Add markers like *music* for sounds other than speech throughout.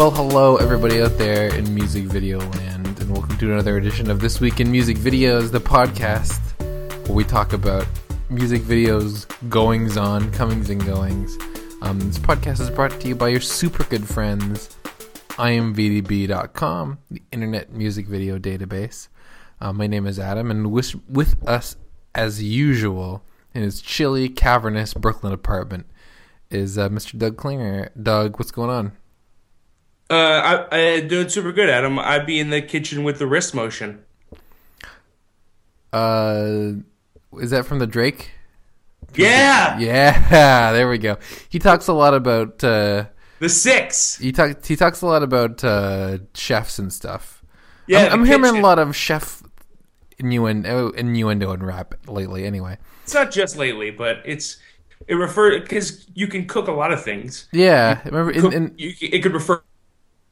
Well, hello, everybody out there in music video land, and welcome to another edition of This Week in Music Videos, the podcast where we talk about music videos, goings on, comings and goings. Um, this podcast is brought to you by your super good friends, imvdb.com, the Internet Music Video Database. Uh, my name is Adam, and with, with us, as usual, in his chilly, cavernous Brooklyn apartment, is uh, Mr. Doug Klinger. Doug, what's going on? Uh, I, I doing super good, Adam. I'd be in the kitchen with the wrist motion. Uh, is that from the Drake? Yeah, Yeah, *laughs* there we go. He talks a lot about uh, the six. he talks he talks a lot about uh, chefs and stuff. Yeah, I'm, I'm hearing a lot of chef innuendo, innuendo and rap lately. Anyway, It's not just lately, but it's it refer because you can cook a lot of things. yeah, remember in, Cook, in, you, it could refer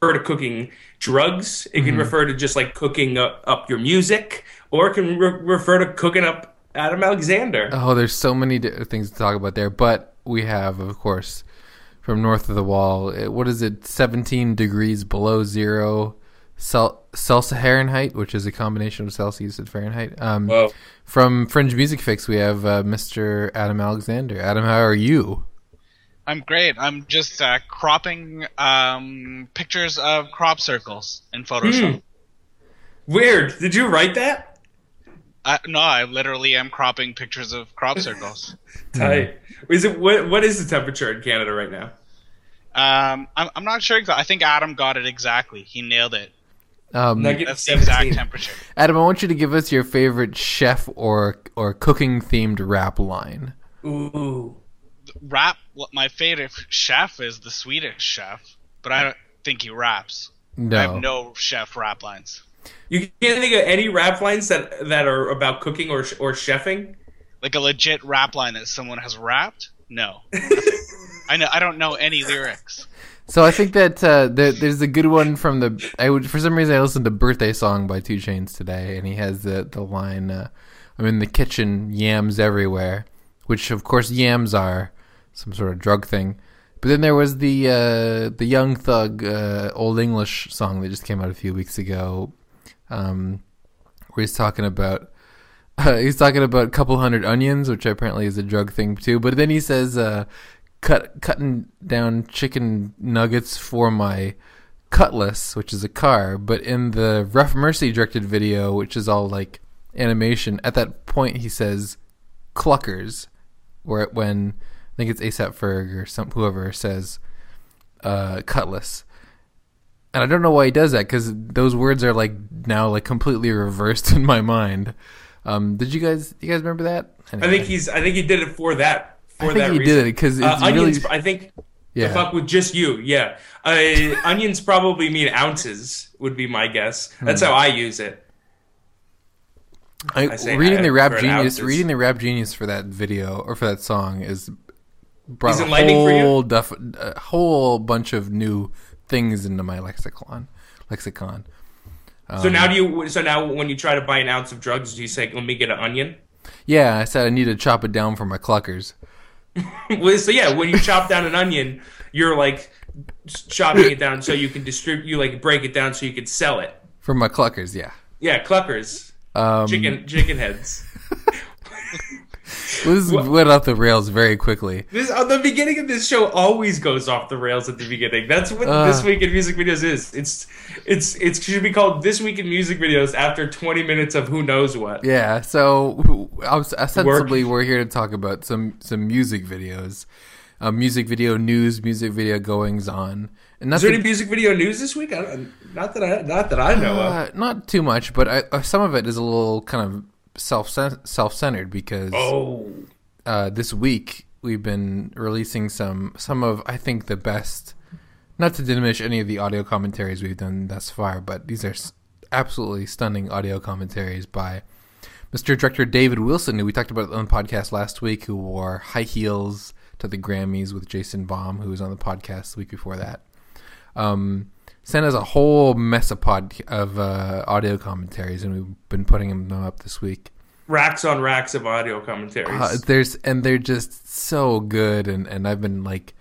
to cooking drugs. It Mm-hmm. can refer to just like cooking up, up your music, or it can re- refer to cooking up Adam Alexander. oh, there's so many di- things to talk about there. But we have, of course, from north of the wall. uh, What is it? 17 degrees below zero. Cel- Celsius Fahrenheit, which is a combination of Celsius and Fahrenheit. Um, From Fringe Music Fix, we have uh, Mr. Adam Alexander. Adam, how are you? I'm great. I'm just uh, cropping um, pictures of crop circles in Photoshop. Hmm. Weird. Did you write that? I, no, I literally am cropping pictures of crop *laughs* circles. Tight. Is it what? What is the temperature in Canada right now? Um, I'm, I'm not sure exactly. I think Adam got it exactly. He nailed it. Um, That's the exact temperature. Adam, I want you to give us your favorite chef or or cooking themed rap line. Ooh. Rap. Well, My favorite chef is the Swedish chef, but I don't think he raps. No. I have no chef rap lines. You can't think of any rap lines that that are about cooking or or chefing. Like a legit rap line that someone has rapped. No. *laughs* I know. I don't know any lyrics. So I think that uh, there, there's a good one from the. I would for some reason I listened to "Birthday Song" by 2 Chainz today, and he has the the line, uh, "I'm in the kitchen, yams everywhere," which of course yams are some sort of drug thing. But then there was the uh, the Young Thug uh, Old English song that just came out a few weeks ago, um, where he's talking about *laughs* uh, he's talking about a couple hundred onions, which apparently is a drug thing too. But then he says, uh, "cut cutting down chicken nuggets for my cutlass, which is a car." But in the Rough Mercy directed video, which is all like animation, at that point he says, "cluckers," where when think it's ASAP Ferg or some whoever says, uh, "cutlass." And I don't know why he does that because those words are like now like completely reversed *laughs* in my mind. Um, did you guys? You guys remember that? I think he's. I think he did it for that. For I think that he reason. did it because it's Uh, really onions. I think. yeah. The fuck with just you. Yeah. Uh, onions probably mean ounces. Would be my guess. That's Hmm. how I use it. I, I reading I the rap genius, ounces. reading the rap genius for that video or for that song is brought Is a enlightening for you? whole def- a whole bunch of new things into my lexicon. Lexicon. So now Um, do you? So now when you try to buy an ounce of drugs, do you say, "Let me get an onion"? Yeah, I said I need to chop it down for my cluckers. *laughs* Well, so yeah, when you chop down an onion, you're like chopping it down so you can distribute. You like break it down so you can sell it. For my cluckers, yeah. Yeah, cluckers, Um, chicken, chicken heads. *laughs* This went off the rails very quickly. This uh, the beginning of this show always goes off the rails at the beginning. That's what Uh. this week in music videos is. It's it's it should be called this week in music videos after 20 minutes of who knows what. Yeah, so os- ostensibly we're here to talk about some some music videos, uh, music video news, music video goings on, and Is there any music video news this week? I don't, that I not that I know of. Uh, not too much, but I, uh, some of it is a little kind of self self centered because Oh, uh, this week we've been releasing some some of I think the best. Not to diminish any of the audio commentaries we've done thus far, but these are s- absolutely stunning audio commentaries by Mr. Director David Wilson, who we talked about on the podcast last week, who wore high heels to the Grammys with Jason Baum, who was on the podcast the week before that. Um, sent us a whole mess of pod of uh, audio commentaries, and we've been putting them up this week. racks on racks of audio commentaries. Uh, there's and they're just so good, and and I've been like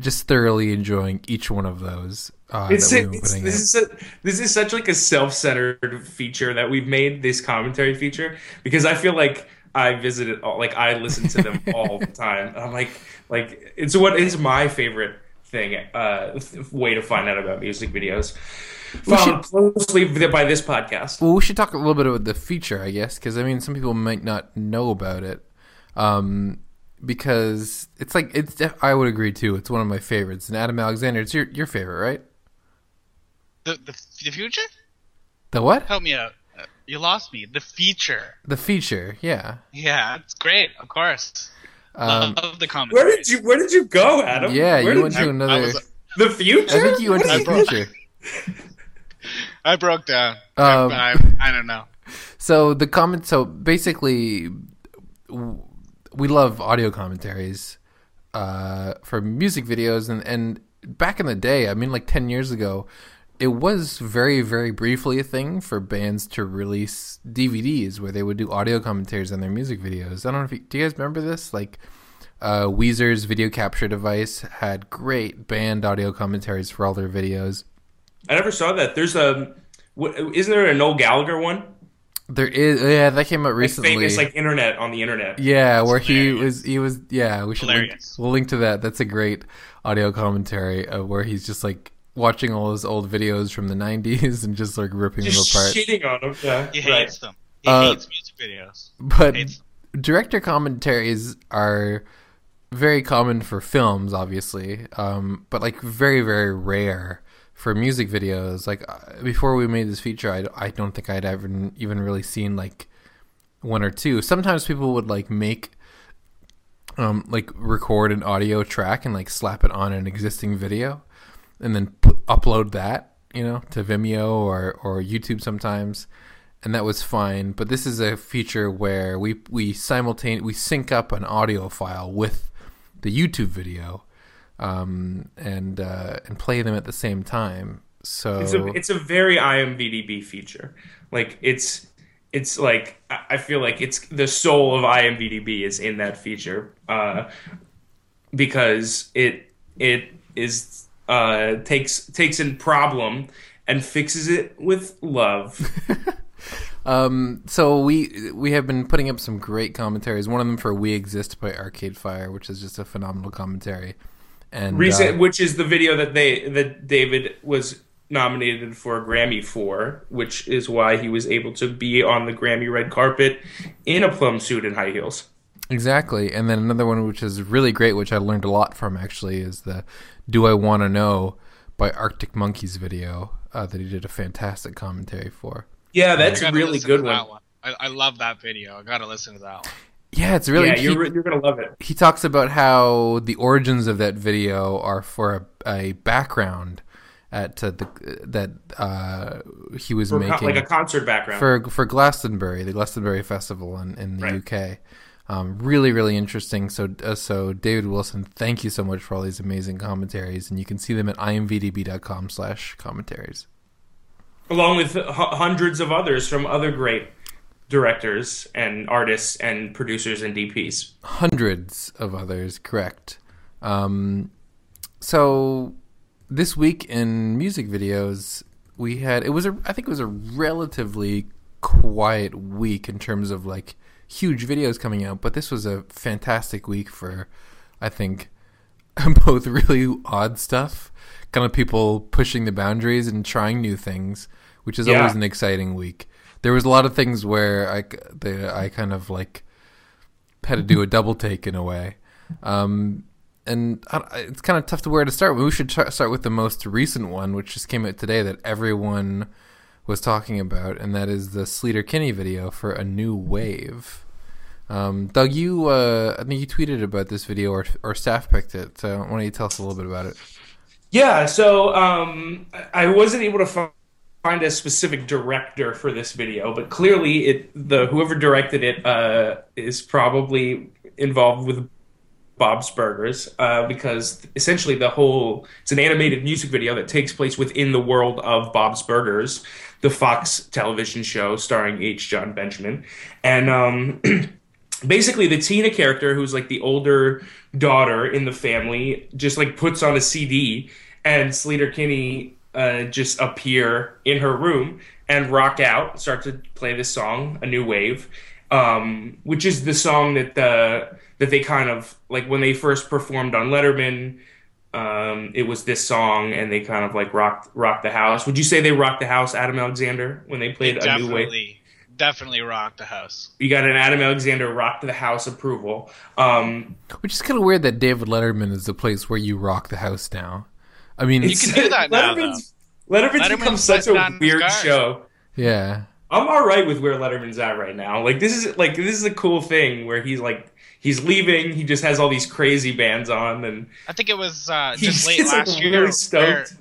just thoroughly enjoying each one of those. Uh, It's, been it's this is a, this is such like a self-centered feature that we've made this commentary feature because I feel like I visit it all like I listen to them *laughs* all the time. I'm like like it's what is my favorite thing uh way to find out about music videos. Followed closely by this podcast. Well, we should talk a little bit about the feature, I guess, because I mean, some people might not know about it. Um, because it's like it's. Def- I would agree too. It's one of my favorites. And Adam Alexander, it's your your favorite, right? The, the the future? The what? Help me out. Uh, You lost me. The feature. The feature. Yeah. Yeah, it's great. Of course. Um, *laughs* Love the comment. Where did you where did you go, Adam? yeah, Where you did went I- to I another. was- the future. I think you went to What the are you- future. *laughs* I broke down. Um, I, I don't know. So the comment. So basically, we love audio commentaries uh, for music videos, and and back in the day, I mean, like ten years ago, it was very very briefly a thing for bands to release DVDs where they would do audio commentaries on their music videos. I don't know if you, do you guys remember this, like. Uh, Weezer's video capture device had great band audio commentaries for all their videos. I never saw that. There's a what, isn't there a Noel Gallagher one? There is, yeah, that came out Like recently. famous like internet on the internet. Yeah, where he was, he was, yeah. We should link, we'll link to that. That's a great audio commentary uh, where he's just like watching all his old videos from the '90s and just like ripping Just them apart. shitting on him. Yeah, He right. hates them. He Uh, hates music videos. But Hates director commentaries are very common for films, obviously, um, but like very, very rare for music videos. Like uh, before we made this feature, I, I don't think I'd ever even really seen like one or two. Sometimes people would like make um, like record an audio track and like slap it on an existing video and then upload that, you know, to Vimeo or, or YouTube sometimes. And that was fine, but this is a feature where we we simultane we sync up an audio file with the YouTube video, um, and uh, and play them at the same time. So It's a it's a very IMVDb feature. Like it's it's like I feel like it's the soul of IMVDb is in that feature uh, because it it is uh, takes takes in problem and fixes it with love. *laughs* Um, so we we have been putting up some great commentaries. One of them for "We Exist" by Arcade Fire, which is just a phenomenal commentary. And Recent, uh, which is the video that they that David was nominated for a Grammy for, which is why he was able to be on the Grammy red carpet in a plum suit and high heels. exactly. And then another one which is really great, which I learned a lot from actually, is the "Do I Want to Know" by Arctic Monkeys video uh, that he did a fantastic commentary for. Yeah, that's a really good one. one. I, I love that video. I gotta listen to that one. Yeah, it's really yeah, he- you're you're gonna love it. he talks about how the origins of that video are for a, a background at uh, the that uh, he was For co- making like a concert background. for for Glastonbury, the Glastonbury Festival in, in the Right. UK. Um, really, really interesting. So, uh, so David Wilson, thank you so much for all these amazing commentaries, and you can see them at imvdb.com/slash commentaries. along with h- hundreds of others from other great directors and artists and producers and DPs. hundreds of others. Correct. Um, so this week in music videos, we had it was a I think it was a relatively quiet week in terms of like huge videos coming out, but this was a fantastic week for I think *laughs* both really odd stuff, kind of people pushing the boundaries and trying new things, which is Yeah. always an exciting week. There was a lot of things where I, the, I kind of like had to do a *laughs* double take in a way. Um, and it's kind of tough to where to start. We should try, start with the most recent one, which just came out today that everyone was talking about, and that is the Sleater Kinney video for a new wave. Um, Doug, you uh, I think you tweeted about this video, or or staff picked it. So why don't you tell us a little bit about it? Yeah, so um, I wasn't able to fi- find a specific director for this video, but clearly it the whoever directed it uh, is probably involved with Bob's Burgers uh, because essentially the whole it's an animated music video that takes place within the world of Bob's Burgers, the Fox television show starring H. John Benjamin, and um, *clears throat* basically the Tina character, who's like the older daughter in the family, just like puts on a CD, and Sleater Kinney uh, just appear in her room and rock out, start to play this song, "A New Wave," um, which is the song that the that they kind of like when they first performed on Letterman. Um, it was this song, and they kind of like rocked rocked the house. Would you say they rocked the house, Adam Alexander, when they played "A New Wave? Definitely, definitely rocked the house. You got an Adam Alexander rock to the house approval. Um, Which is kind of weird that David Letterman is the place where you rock the house now. I mean, You can do that now, Letterman's, Letterman's become such a let down his weird show. yeah. I'm all right with where Letterman's at right now. Like this is like this is a cool thing where he's like he's leaving. He just has all these crazy bands on, and I think it was uh, just late just, last really year where stoked.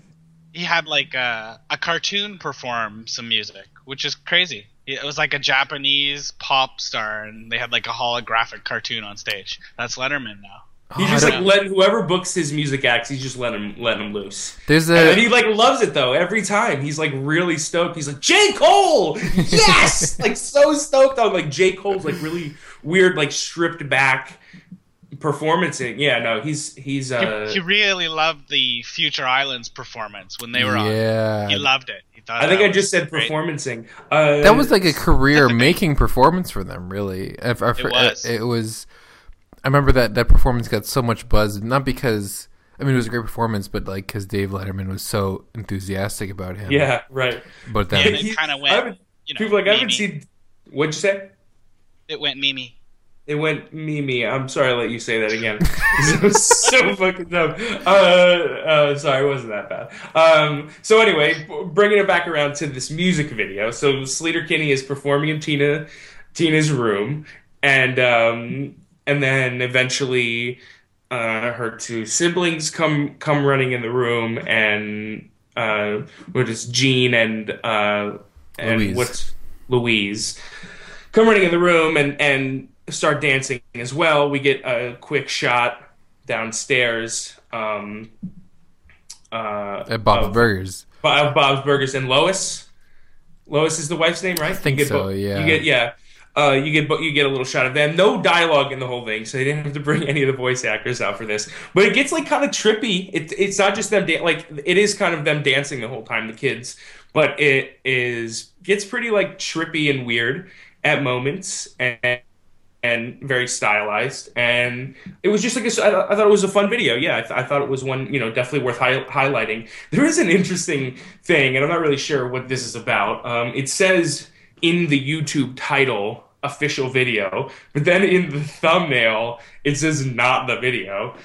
he had like a, a cartoon perform some music, which is crazy. It was like a Japanese pop star, and they had like a holographic cartoon on stage. That's Letterman now. He Oh, just like letting whoever books his music acts, he's just letting him let him loose. There's a And he like loves it though every time. He's like really stoked. He's like J Cole, yes, *laughs* like so stoked on like J Cole's like really weird like stripped back performancing. Yeah, no, he's he's He, uh. he really loved the Future Islands performance when they were on. yeah. He loved it. He thought I think I just said great. performancing. Uh, that was like a career making performance for them really If- if- It was. it was i remember that that performance got so much buzz not because i mean it was a great performance but like because dave letterman was so enthusiastic about him yeah, right. but Yeah, then and it kind of went. haven't- You know, People like I haven't Mimi. seen. What'd you say? It went Mimi. It went Mimi. I'm sorry, I let you say that again. *laughs* it was so fucking dumb. Uh, uh, sorry, it wasn't that bad. Um, so anyway, bringing it back around to this music video. So Sleater Kinney is performing in Tina, Tina's room, and um, and then eventually, uh, her two siblings come come running in the room, and uh, what is Gene and uh, and Louise. what's Louise come running in the room and and start dancing as well. We get a quick shot downstairs. Um, uh, at bob's of- burgers Bob, Bob's Burgers and Lois. Lois is the wife's name, right? I think so, yeah. You get yeah. Uh, you get you get a little shot of them. No dialogue in the whole thing, so they didn't have to bring *laughs* any of the voice actors out for this. But it gets like kind of trippy. It, it's not just them dan- like it is kind of them dancing the whole time, the kids. But it is gets pretty like trippy and weird at moments, and and very stylized. And it was just like a, I, I thought it was a fun video. Yeah, I, th- I thought it was one you know definitely worth hi- highlighting. There is an interesting thing, and I'm not really sure what this is about. Um, it says in the YouTube title official video, but then in the thumbnail it says not the video.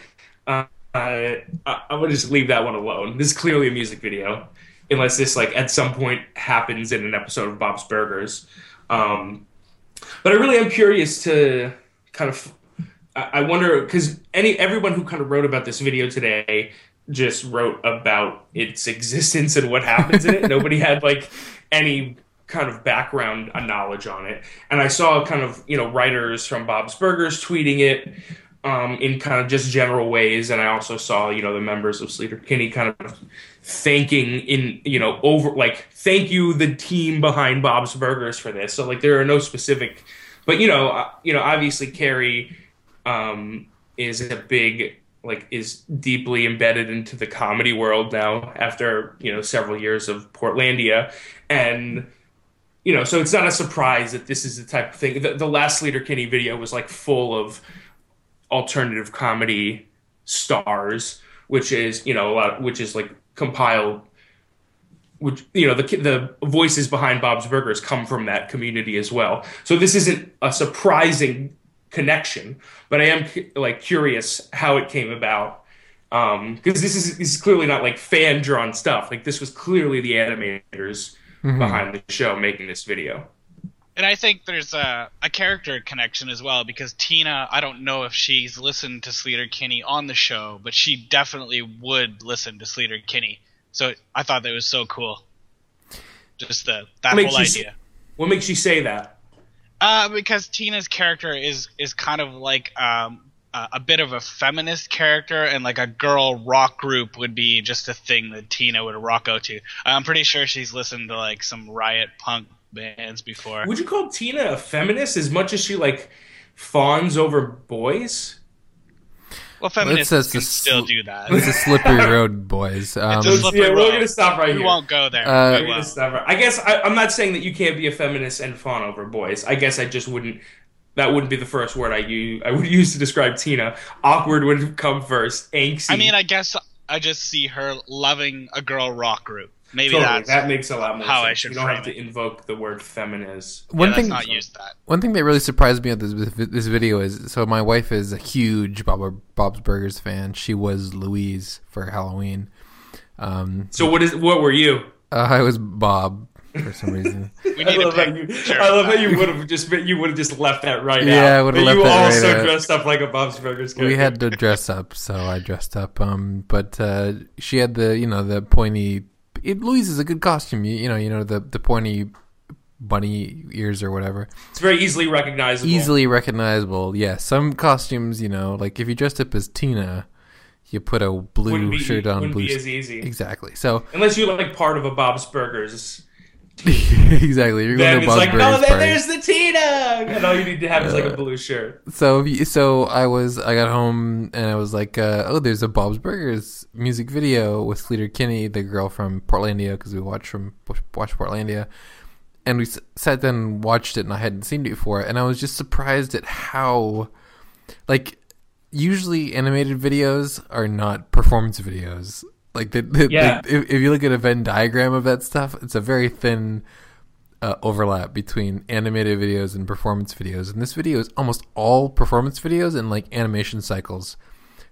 Uh, I, I'm gonna just leave that one alone. This is clearly a music video, unless this like at some point happens in an episode of Bob's Burgers. Um, but I really am curious to kind of. I I wonder because any everyone who kind of wrote about this video today just wrote about its existence and what happens in it. *laughs* Nobody had like any kind of background knowledge on it. And I saw kind of you know writers from Bob's Burgers tweeting it um, in kind of just general ways, and I also saw you know the members of Sleater Kinney kind of thanking in you know over like thank you the team behind Bob's Burgers for this. So like there are no specific, but you know uh, you know obviously Carrie um, is a big like is deeply embedded into the comedy world now after you know several years of Portlandia and you know so it's not a surprise that this is the type of thing the, the last Sleater Kinney video was like full of alternative comedy stars which is you know a lot which is like compiled which you know the the voices behind Bob's Burgers come from that community as well. So this isn't a surprising connection, but I am like curious how it came about Um, because this is this is clearly not like fan drawn stuff. Like this was clearly the animators behind the show making this video. And I think there's a, a character connection as well because Tina, I don't know if she's listened to Sleater Kinney on the show, but she definitely would listen to Sleater Kinney. So I thought that was so cool. Just the that Makes whole you s- idea. What makes you say that? Uh, because Tina's character is is kind of like um, a, a bit of a feminist character, and like a girl rock group would be just a thing that Tina would rock out to. I'm pretty sure she's listened to like some riot punk bands before. Would you call Tina a feminist as much as she like fawns over boys. Well, feminists says can the still do that. It's a slippery *laughs* road, boys. Um, It's a slippery yeah, we're gonna stop right we here. won't go there. Uh, We We're gonna won't. stop right- I guess I, I'm not saying that you can't be a feminist and fawn over boys. I guess I just wouldn't. That wouldn't be the first word I use. I would use to describe Tina. Awkward would come first. Angsty. I mean, I guess I just see her loving a girl rock group. Maybe Totally, that's that makes a lot more how sense. I should You don't frame have to invoke the word feminist. one yeah, thing, not use that. one thing that really surprised me at this this video is so my wife is a huge Bob, Bob's Burgers fan. She was Louise for Halloween. Um, So what is what were you? uh, I was Bob for some reason. *laughs* We I need a love, how you, picture. I love how you would have just you would have just left that right Yeah, out. I would've left you that right also out. dressed up like a Bob's Burgers character. we had to dress up, so I dressed up. Um, but uh, she had the you know the pointy. It, Louise is a good costume. You, you know you know the the pointy bunny ears or whatever. It's very easily recognizable. Easily recognizable. Yeah, some costumes you know like if you dressed up as Tina, you put a blue be, shirt on, wouldn't blue. be as easy Exactly. So unless you're like part of a Bob's Burgers. *laughs* exactly. You're Then going to it's like, oh, then party. there's the Tina, and all you need to have is like a blue shirt. so you- so I was I got home and I was like, uh, oh, there's a Bob's Burgers music video with Sleater Kinney, the girl from Portlandia, because we watched from watched Portlandia, and we s- sat down and watched it, and I hadn't seen it before, and I was just surprised at how, like, usually animated videos are not performance videos. Like, the, the, Yeah. the- if, if you look at a Venn diagram of that stuff, it's a very thin uh, overlap between animated videos and performance videos. And this video is almost all performance videos and like animation cycles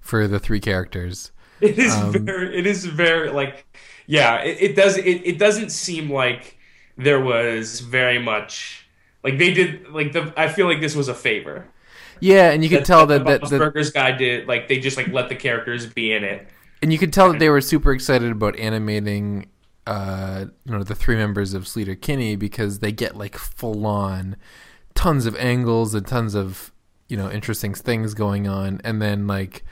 for the three characters. *laughs* It is Um, very. It is very like. Yeah, it, it does. It, it doesn't seem like there was very much. Like they did. Like the. I feel like this was a favor. Yeah, and you could tell that the that, Bob's that Burgers guy did. Like they just like let the characters be in it. And you could tell that they were super excited about animating uh you know the three members of Sleater Kinney because they get like full on tons of angles and tons of you know interesting things going on and then like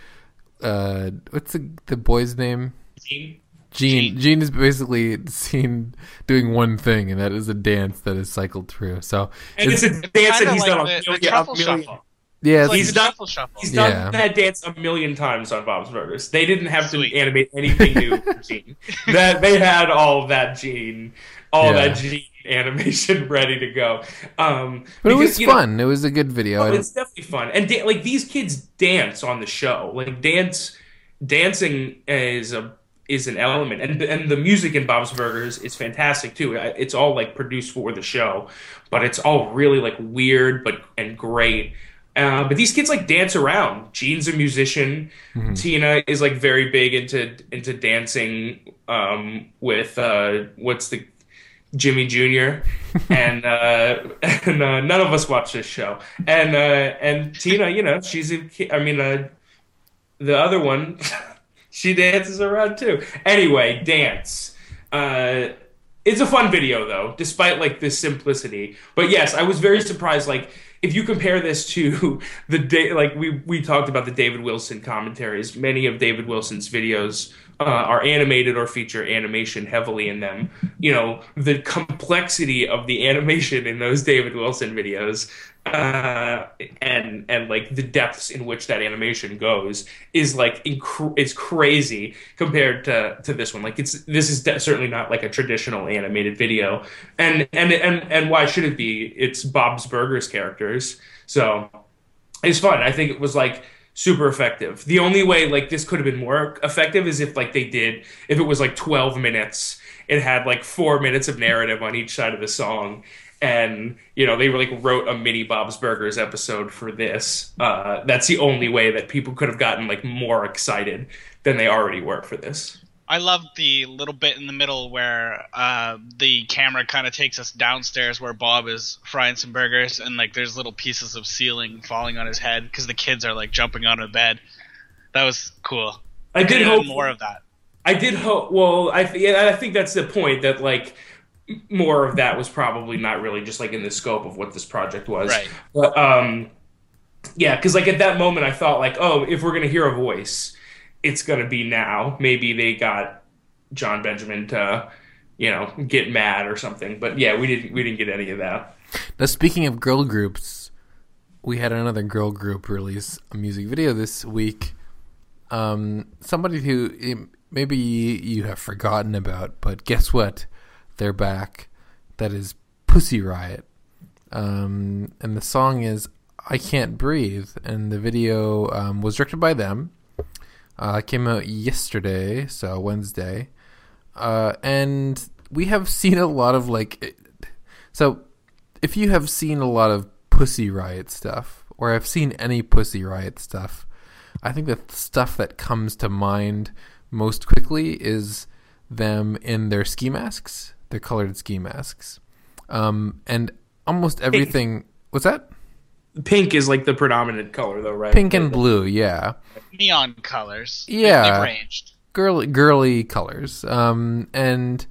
uh what's the the boy's name Team. Gene. Gene is basically seen doing one thing, and that is a dance that is cycled through. So, And it's, a dance that kinda he's like done the- a the million. a truffle shuffle. Yeah, like He's done- shuffle shuffle. He's done Yeah. that dance a million times on Bob's Burgers. They didn't have Sweet. to animate anything new for *laughs* Gene. That they had all that Gene, all Yeah. that Gene animation *laughs* ready to go. Um, but it was you know, fun. it was a good video. I Oh, it's definitely fun, and da- like these kids dance on the show. Like dance, dancing is a is an element, and and the music in Bob's Burgers is fantastic too. It's all like produced for the show, but it's all really like weird, but and great. Uh, but these kids like dance around. Gene's a musician. Tina is like very big into into dancing um, with uh, what's the Jimmy Jr. *laughs* and uh, and uh, none of us watch this show. And uh, and Tina, you know, she's a ki- I mean, uh, the other one, *laughs* she dances around too. Anyway, dance. Uh, it's a fun video though, despite like the simplicity. But yes, I was very surprised. Like if you compare this to *laughs* the day, like we we talked about the David Wilson commentaries. Many of David Wilson's videos uh, are animated or feature animation heavily in them. You know the complexity of the *laughs* animation in those David Wilson videos. Uh, and and like the depths in which that animation goes is like inc- it's crazy compared to to this one. Like it's this is de- certainly not like a traditional animated video, and and and and why should it be? It's Bob's Burgers characters, so it's fun. I think it was like super effective. The only way like this could have been more effective is if like they did if it was like 12 minutes. It had like 4 minutes of narrative on each side of the song and you know they like wrote a mini Bob's Burgers episode for this. Uh, that's the only way that people could have gotten like more excited than they already were for this. I love the little bit in the middle where uh, the camera kind of takes us downstairs where Bob is frying some burgers, and like there's little pieces of ceiling falling on his head because the kids are like jumping onto the bed. That was cool. I did Could've hope more of that. I did hope. Well, I th- yeah, I think that's the point that like more of that was probably not really just like in the scope of what this project was. Right. But um, yeah, because like at that moment I thought like, oh, if we're gonna hear a voice, it's gonna be now. Maybe they got John Benjamin to, you know, get mad or something. But yeah, we didn't we didn't get any of that. Now, speaking of girl groups, we had another girl group release a music video this week. Um, somebody who eh, maybe you have forgotten about, but guess what? They're back. That is Pussy Riot. Um, and the song is I Can't Breathe. And the video um, was directed by them. Uh, came out yesterday, so Wednesday. Uh, and we have *laughs* seen a lot of like. So, if you have seen a lot of Pussy Riot stuff, or have seen any Pussy Riot stuff, I think the stuff that comes to mind most quickly is them in their ski masks, their colored ski masks, um, and almost everything. What's that? Pink is like the predominant color, though, right? Pink and blue, yeah, Neon colors. Yeah. They've ranged. girly, girly colors, um, and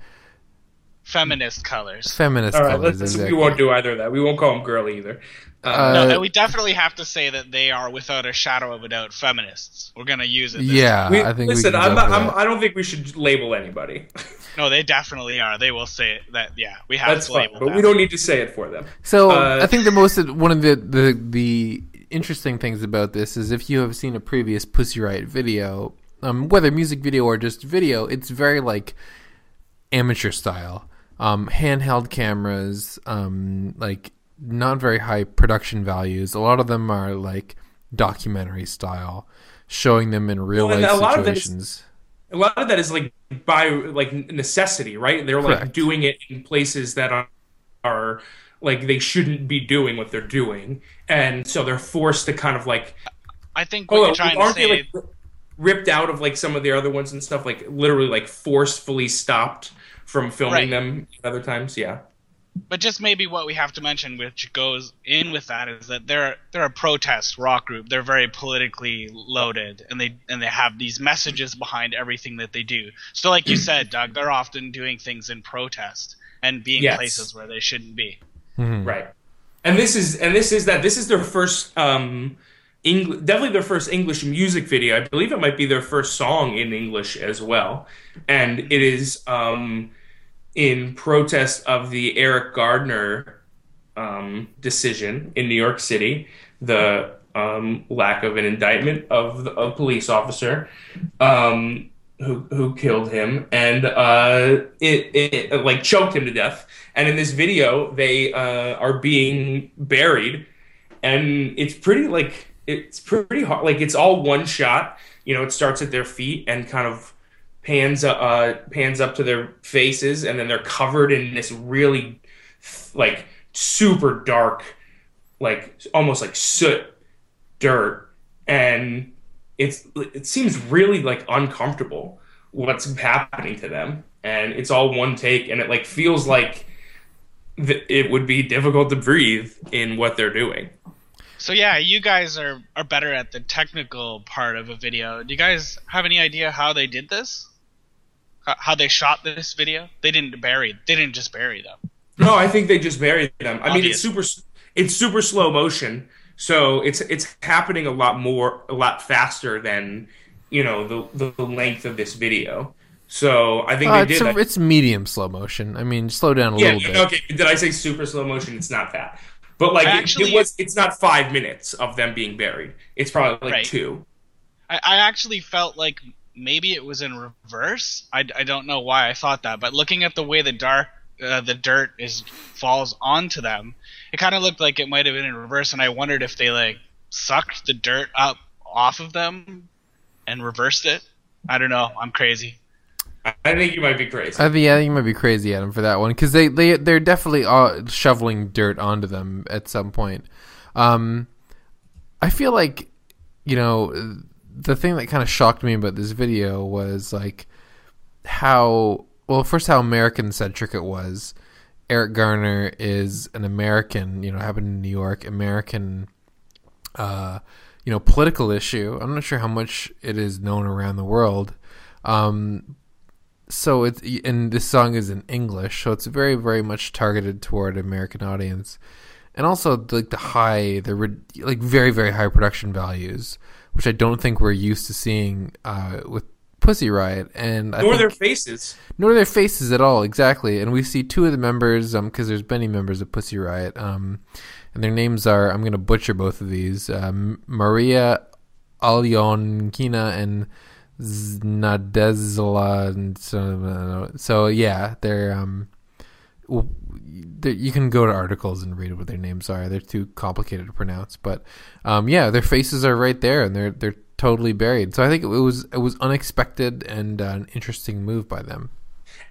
Feminist colors. feminist All right, colors. let's, exactly. we won't do either of that. We won't call them girly either. Uh, no, and we definitely have to say that they are, without a shadow of a doubt, feminists. We're gonna use it. This yeah, We- I think. listen, we I'm not, I'm. I don't think we should label anybody. No, they definitely are. They will say it, that. Yeah, we have That's to fine, label but that. we don't need to say it for them. So Uh, I think the most one of the, the the interesting things about this is if you have seen a previous Pussy Riot video, um, whether music video or just video, it's very like amateur style, um, handheld cameras, um, like not very high production values. A lot of them are like documentary style, showing them in real Well, and life a lot of situations. A lot of that is like by like necessity, right? They're like doing it in places that are are like they shouldn't be doing what they're doing, and so they're forced to kind of like I think what oh, you're trying to aren't say. they like ripped out of like some of the other ones and stuff? Like literally like forcefully stopped from filming Right. them other times. Yeah. But just maybe what we have to mention, which goes in with that, is that they're they're a protest rock group. They're very politically loaded, and they and they have these messages behind everything that they do. So, like you said, Doug, they're often doing things in protest and being Yes. places where they shouldn't be. Mhm. Right. And this is and this is that this is their first um Eng- definitely their first English music video. I believe it might be their first song in English as well. And it is um in protest of the Eric Garner um decision in New York City, the um lack of an indictment of a police officer um who who killed him and uh it, it, it like choked him to death. And in this video they uh are being buried and it's pretty like it's pretty hard like it's all one shot. You know it starts at their feet and kind of pans uh pans up to their faces and then they're covered in this really like super dark like almost like soot dirt and it's it seems really like uncomfortable what's happening to them and it's all one take and it like feels like th- it would be difficult to breathe in what they're doing So yeah, you guys are are better at the technical part of a video. Do you guys have any idea how they did this? How, how they shot this video? They didn't bury. They didn't just bury them. no i think they just buried them i mean it's super it's super slow motion so it's it's happening a lot more a lot faster than you know the the length of this video so i think Uh, they it's, did a, it's medium slow motion. I mean, slow down a yeah, little bit. okay. Did I say super slow motion? It's not that. But like it- it, was it's not five minutes of them being buried. It's probably like Right. two. I, I actually felt like maybe it was in reverse. I, I don't know why I thought that, but looking at the way the dark uh, the dirt is falls onto them, it kind of looked like it might have been in reverse, and I wondered if they like sucked the dirt up off of them and reversed it. I don't know. I'm crazy. I I think you might be crazy. I think yeah, you might be crazy, Adam, for that one because they they they're definitely uh, shoveling dirt onto them at some point. Um, I feel like you know the thing that kind of shocked me about this video was like how well first how American centric it was. Eric Garner is an American, you know, happened in New York, American, uh, you know, political issue. I'm not sure how much it is known around the world. Um, so it's and this song is in English, so it's very very much targeted toward American audience, and also like the high, the like very very high production values, which I don't think we're used to seeing uh, with Pussy Riot, and I Nor think, their faces. nor their faces at all exactly. And we see two of the members, um, because there's many members of Pussy Riot, um, and their names are I'm going to butcher both of these um, Maria Alyonkina and Znadezla. And so, so yeah, they're um, they're, you can go to articles and read what their names are. They're too complicated to pronounce, but um, yeah, their faces are right there, and they're they're totally buried. So I think it was it was unexpected and uh, an interesting move by them.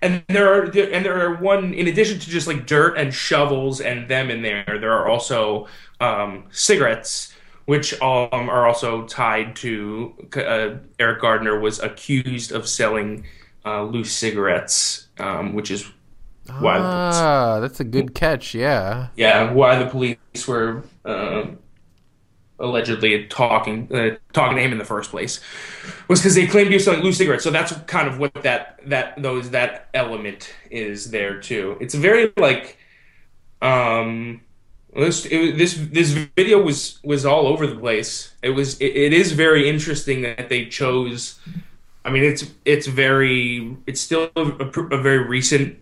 And there are and there are one in addition to just like dirt and shovels and them in there. There are also um, cigarettes, which um, are also tied to uh, Eric Garner was accused of selling uh, loose cigarettes, um, which is why. Ah, that's a good catch. Yeah. Yeah, why the police were uh, allegedly talking uh, talking to him in the first place was because they claimed he was selling loose cigarettes. So that's kind of what that that those that element is there too. It's very like um this it, this this video was was all over the place. It was it, it is very interesting that they chose. I mean, it's it's very it's still a, a very recent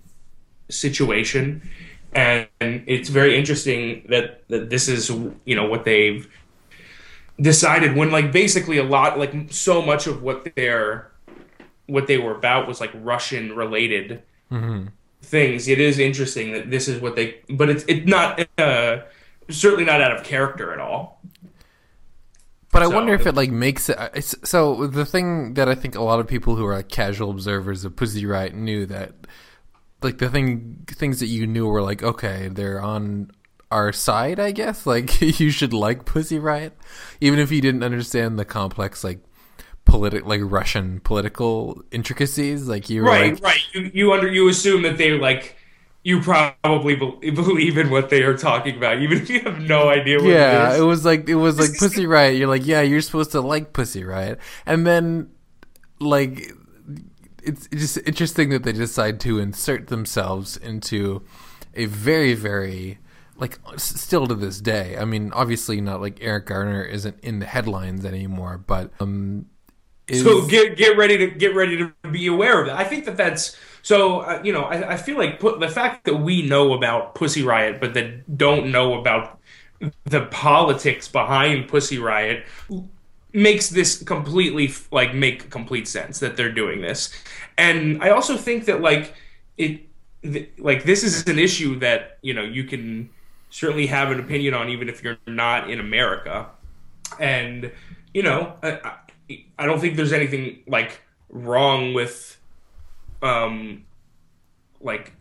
situation, and it's very interesting that that this is you know what they've decided when like basically a lot like so much of what they're what they were about was like Russian related mm-hmm. things. It is interesting that this is what they, but it's it's not uh, certainly not out of character at all. But so, I wonder if it like makes it. So the thing that I think a lot of people who are like casual observers of Pussy Riot knew that, like the thing things that you knew were like okay, they're on our side, I guess. *laughs* Like you should like Pussy Riot, even if you didn't understand the complex like politic like Russian political intricacies. Like you, right, like, right. You you under you assume that they like you probably be- believe in what they are talking about, even if you have no idea. what Yeah, it, it was like it was like Pussy Riot. You're like, yeah, you're supposed to like Pussy Riot, and then like it's just interesting that they decide to insert themselves into a very very like still to this day. I mean, obviously not like Eric Garner isn't in the headlines anymore, but um, is... so get get ready to get ready to be aware of that. I think that that's so uh, you know I, I feel like put, the fact that we know about Pussy Riot, but that don't know about the politics behind Pussy Riot makes this completely like make complete sense that they're doing this. And I also think that like it like this is an issue that you know you can certainly have an opinion on, even if you're not in America. And you know, I, I don't think there's anything like wrong with, um, like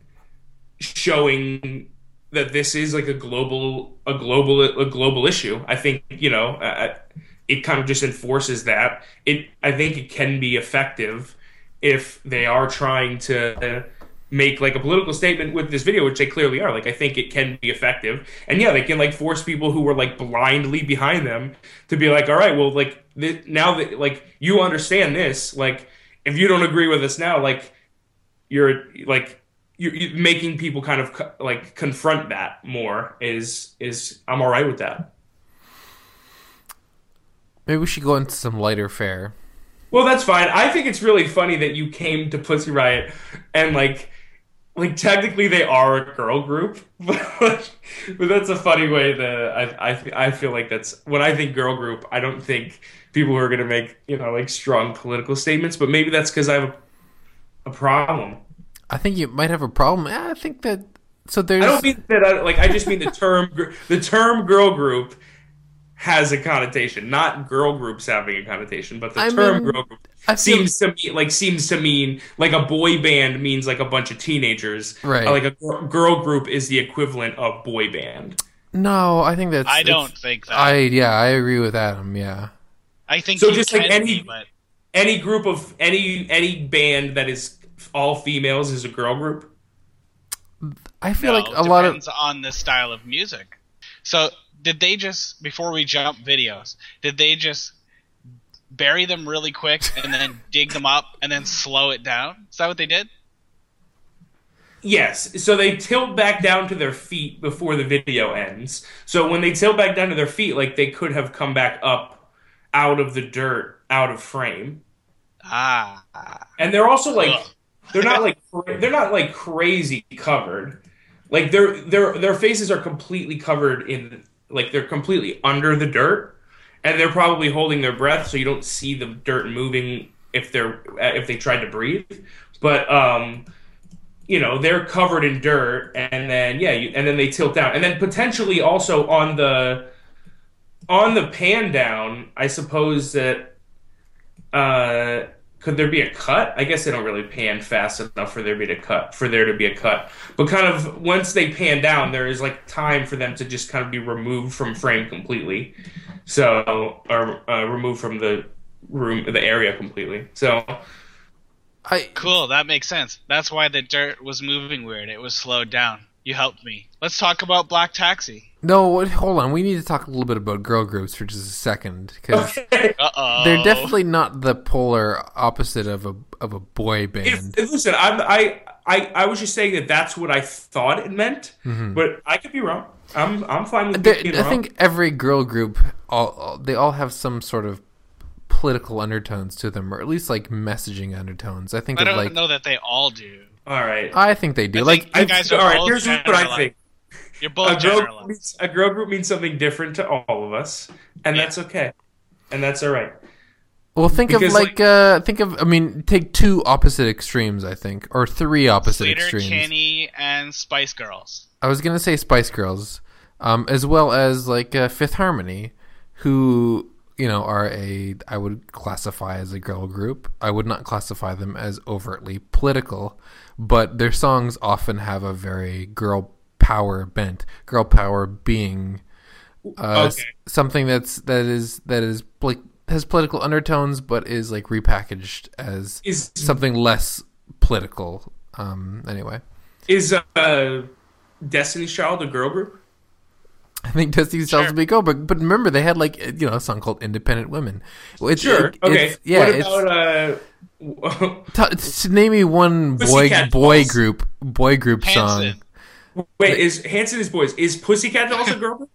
showing that this is like a global a global a global issue. I think you know uh, it kind of just enforces that. It I think it can be effective if they are trying to make like a political statement with this video, which they clearly are. Like I think it can be effective, and yeah, they can like force people who were like blindly behind them to be like, all right, well, like th- now that like you understand this, like if you don't agree with us now, like you're like you're, you're making people kind of co- like confront that more. Is is I'm all right with that. Maybe we should go into some lighter fare. Well, that's fine. I think it's really funny that you came to Pussy Riot and like like technically they are a girl group, *laughs* but, but that's a funny way to I, I I feel like that's when I think girl group, I don't think people who are going to make you know like strong political statements, but maybe that's because I have a, a, problem. I think you might have a problem. I think that so there's. I don't mean that. I, like I just mean the term the term girl group has a connotation, not girl groups having a connotation, but the I term mean, girl group seems to me like seems to mean like a boy band means like a bunch of teenagers. Right. Like a girl group is the equivalent of boy band. No, I think that's. I don't think that. I yeah, I agree with Adam. Yeah. I think so. Just like any be, but... any group of any any band that is all females is a girl group. I feel no, like a lot of depends on the style of music. So did they just before we jump videos? Did they just bury them really quick and then *laughs* dig them up and then slow it down? Is that what they did? Yes. So they tilt back down to their feet before the video ends. So when they tilt back down to their feet, like they could have come back up out of the dirt, out of frame. Ah. And they're also like Ugh. they're not like *laughs* they're not like crazy covered. like their their their faces are completely covered in like they're completely under the dirt, and they're probably holding their breath, so you don't see the dirt moving if they're if they tried to breathe. But um, you know they're covered in dirt, and then yeah, you, and then they tilt down, and then potentially also on the on the pan down, I suppose that uh, could there be a cut? I guess they don't really pan fast enough for there be a cut for there to be a cut. But kind of once they pan down, there is like time for them to just kind of be removed from frame completely. So or uh, removed from the room the area completely. So I Cool, that makes sense. That's why the dirt was moving weird. It was slowed down. You helped me. Let's talk about Black Taxi. No. what- Hold on. We need to talk a little bit about girl groups for just a second because oh. they're definitely not the polar opposite of a of a boy band. if- listen, I'm, I I I was just saying that that's what I thought it meant, mm-hmm. but I could be wrong. I'm I'm fine with There- being I wrong. think every girl group, all, all they all have some sort of political undertones to them, or at least like messaging undertones. I think I of don't like know that they all do. All right. I think they do. I like think you I- guys are all right. Here's what I generali- think. You're a both girl, group means, a girl group means something different to all of us, and that's okay, and that's all right. Well, think Because, of like, uh think of I mean, take two opposite extremes, I think, or three opposite Sleater, extremes. Kinney, and Spice Girls. I was gonna say Spice Girls, um, as well as like uh, Fifth Harmony, who you know are a I would classify as a girl group. I would not classify them as overtly political, but their songs often have a very girl power bent. Girl power being uh, s- Okay. something that's that is that is like has political undertones, but is like repackaged as Is something less political. Um, anyway. is uh, Destiny's Child a girl group? I think Destiny's Child Sure. would be go, but but remember they had like you know a song called "Independent Women." Well, It's, Sure. it- okay. it's- yeah. What it's, about uh? t- to name me one boy Pussycat boy Dolls. group boy group Hanson. song. Wait, is Hanson is boys? Is Pussycat Dolls a girl group?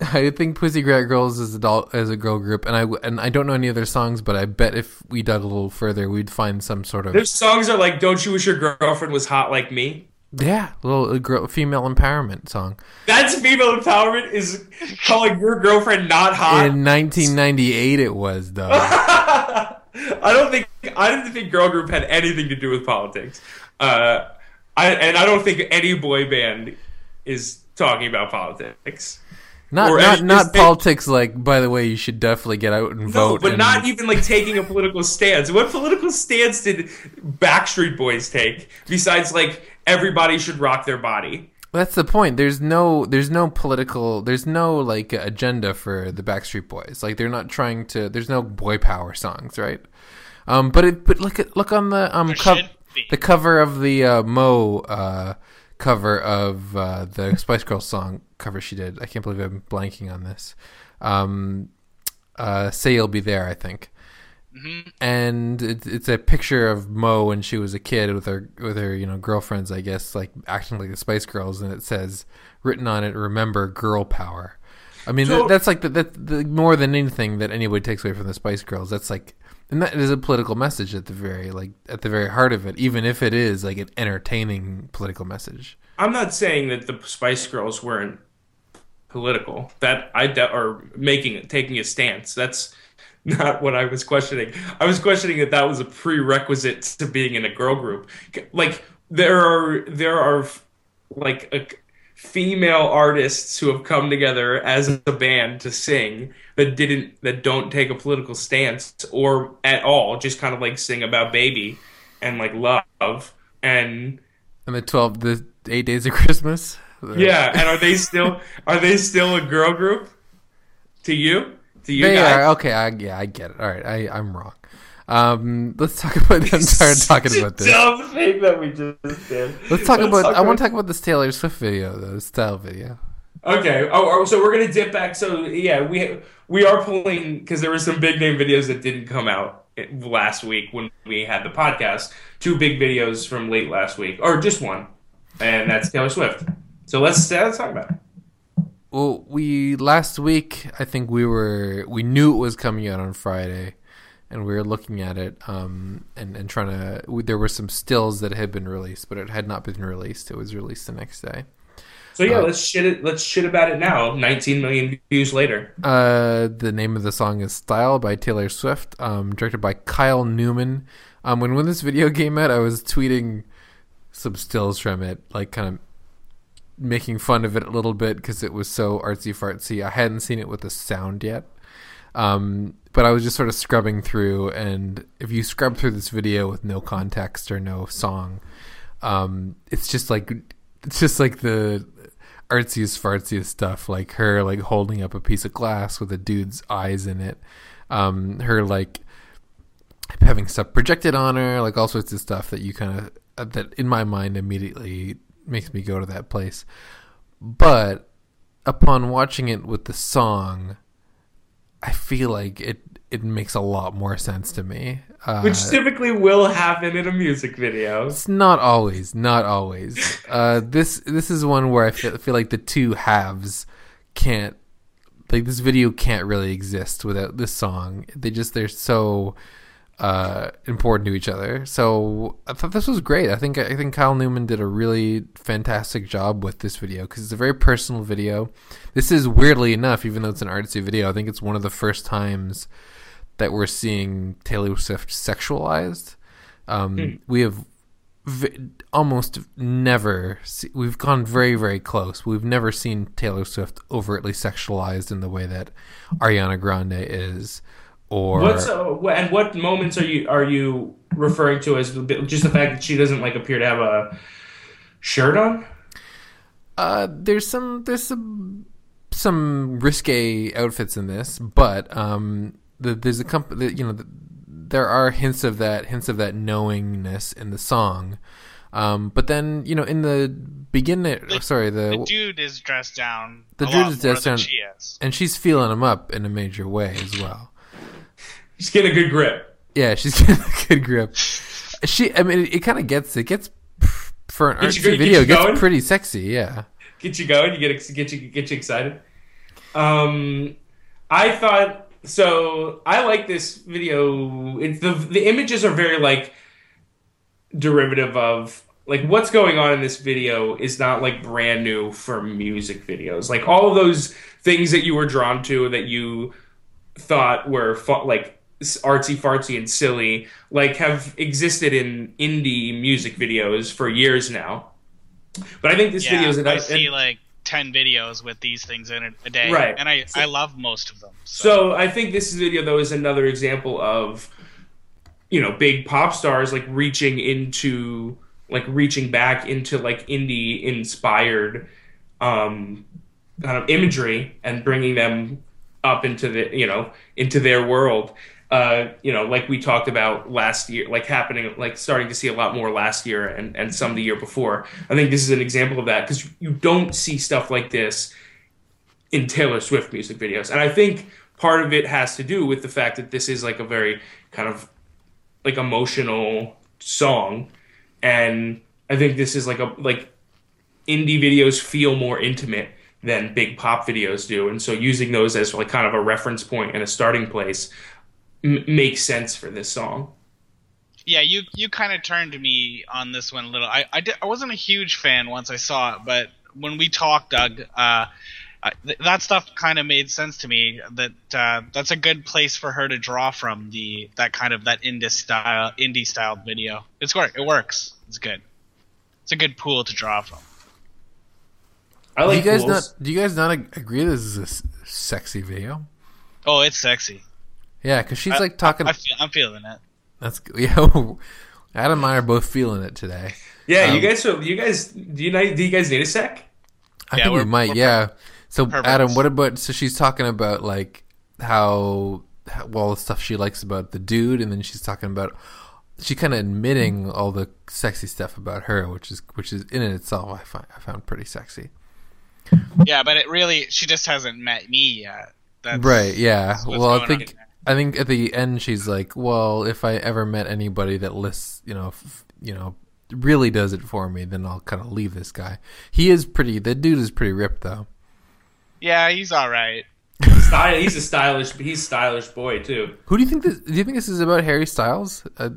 I think Pussycat Girls is adult as a girl group, and I and I don't know any other songs, but I bet if we dug a little further, we'd find some sort of Their songs are like, "Don't you wish your girlfriend was hot like me?" yeah little girl, female empowerment song. That's female empowerment. Is calling your girlfriend not hot. In 1998, it was though. *laughs* I don't think I didn't think girl group had anything to do with politics. Uh, I and I don't think any boy band is talking about politics. Not Or not any- not is they- politics. Like by the way, you should definitely get out and No, vote. but and- not even like taking a political stance. What political stance did Backstreet Boys take besides like everybody should rock their body? That's the point. There's no there's no political there's no like agenda for the Backstreet Boys. Like they're not trying to there's no boy power songs, right? Um but it but look at look on the um There the cover of the uh, Mo uh cover of uh, the Spice Girls song cover she did. I can't believe I'm blanking on this. Um uh Say You'll Be There, I think. Mhm. And it, it's a picture of Mo when she was a kid with her with her you know girlfriends, I guess, like acting like the Spice Girls, and it says written on it, "Remember girl power." I mean, So- that, that's like the, that the more than anything that anybody takes away from the Spice Girls. That's like, and that is a political message at the very like at the very heart of it, even if it is like an entertaining political message. I'm not saying that the Spice Girls weren't political. That I de- or making taking a stance. That's not what I was questioning. I was questioning that that was a prerequisite to being in a girl group. Like there are there are like a, female artists who have come together as a band to sing that didn't that don't take a political stance or at all just kind of like sing about baby and like love and And the twelve, the eight days of Christmas. yeah, and are they still are they still a girl group? To you? To you they guys? are okay. I, yeah, I get it. All right, I I'm wrong. Um, let's talk about. *laughs* I'm tired of talking about this. Dumb thing that we just did. Let's talk about. I want to talk about this Taylor Swift video, though. Style video. Okay. Oh, oh, so we're gonna dip back. So yeah, we we are pulling because there were some big name videos that didn't come out last week when we had the podcast. Two big videos from late last week, or just one, and that's Taylor Swift. So let's let's talk about it. Well, we last week I think we were we knew it was coming out on Friday, and we were looking at it um and and trying to. We, there were some stills that had been released, but it had not been released. It was released the next day. So yeah, Uh, let's shit it. Let's shit about it now. 19 million views later. Uh, the name of the song is "Style" by Taylor Swift, um, directed by Kyle Newman. Um, when when this video *laughs* came out, I was tweeting some stills from it, like kind of making fun of it a little bit because it was so artsy fartsy. I hadn't seen it with the sound yet, um, but I was just sort of scrubbing through. And if you scrub through this video with no context or no song, um, it's just like it's just like the artsiest fartsiest stuff like her like holding up a piece of glass with a dude's eyes in it um her like having stuff projected on her like all sorts of stuff that you kind of uh, that in my mind immediately makes me go to that place but upon watching it with the song i feel like it it makes a lot more sense to me uh, Which typically will happen in a music video. it's not always, not always. Uh, this this is one where I feel, feel like the two halves can't, like this video can't really exist without this song. They just they're so uh, important to each other. So I thought this was great. I think I think Kyle Newman did a really fantastic job with this video because it's a very personal video. This is weirdly enough, even though it's an artsy video, I think it's one of the first times that we're seeing Taylor Swift sexualized. Um, We have v- almost never see- we've gone very very close. We've never seen Taylor Swift overtly sexualized in the way that Ariana Grande is. Or What's uh, and what moments are you are you referring to as just the fact that she doesn't like appear to have a shirt on? Uh, there's some there's some some risque outfits in this, but um, the, there's a comp- the, you know the, there are hints of that hints of that knowingness in the song. Um, but then you know in the beginning, The- sorry, the, The dude is dressed down. The a dude lot is dressed down- She is. and she's feeling him up in a major way as well. Just get a good grip. Yeah, she's *laughs* getting a good grip. She, I mean, it, it kind of gets it gets for an Get get video, it gets going? pretty sexy. Yeah. Get you going. You get get you get you excited. Um, I thought so. I like this video. It's the the images are very like derivative of like what's going on in this video is not like brand new for music videos. Like all of those things that you were drawn to that you thought were fu- like artsy fartsy and silly like have existed in indie music videos for years now. But I think this Yeah, video is I see like ten videos with these things in it a day, Right. And I So- I love most of them. So, So I think this video though is another example of you know big pop stars like reaching into like reaching back into like indie inspired um kind of imagery and bringing them up into the you know into their world uh you know like we talked about last year like happening like starting to see a lot more last year and and some the year before i think this is an example of that because you don't see stuff like this in Taylor Swift music videos. And I think part of it has to do with the fact that this is like a very kind of like emotional song. And I think this is like a like indie videos feel more intimate than big pop videos do. And so using those as like kind of a reference point and a starting place m- makes sense for this song. yeah, you you kind of turned to me on this one a little. I I, did, I wasn't a huge fan once I saw it, but when we talked, Doug, uh, I, th- that stuff kind of made sense to me. That uh, that's a good place for her to draw from the that kind of that indie style indie style video. It's work. It works. It's good. It's a good pool to draw from. I do like you guys pools. not? Do you guys not agree this is a s- sexy video? Oh, it's sexy. Yeah, because she's I- like talking. I feel, I'm feeling it. that's *laughs* yeah. Adam and I are both feeling it today. Yeah, Um, you guys are, you guys do you know, do you guys need a sec? I Yeah, think we might. yeah. So perverts. Adam, what about? So she's talking about like how, how well the stuff she likes about the dude, and then she's talking about she kind of admitting all the sexy stuff about her, which is which is in it itself I find I found pretty sexy. Yeah, but it really she just hasn't met me yet. That's, right? Yeah. that's Well, I think on there. I think at the end she's like, well, if I ever met anybody that lists, you know, f- you know, really does it for me, then I'll kind of leave this guy. He is pretty. The dude is pretty ripped though. Yeah, he's all right. Style, he's a stylish he's stylish boy too. Who do you think this? Do you think this is about Harry Styles? Uh,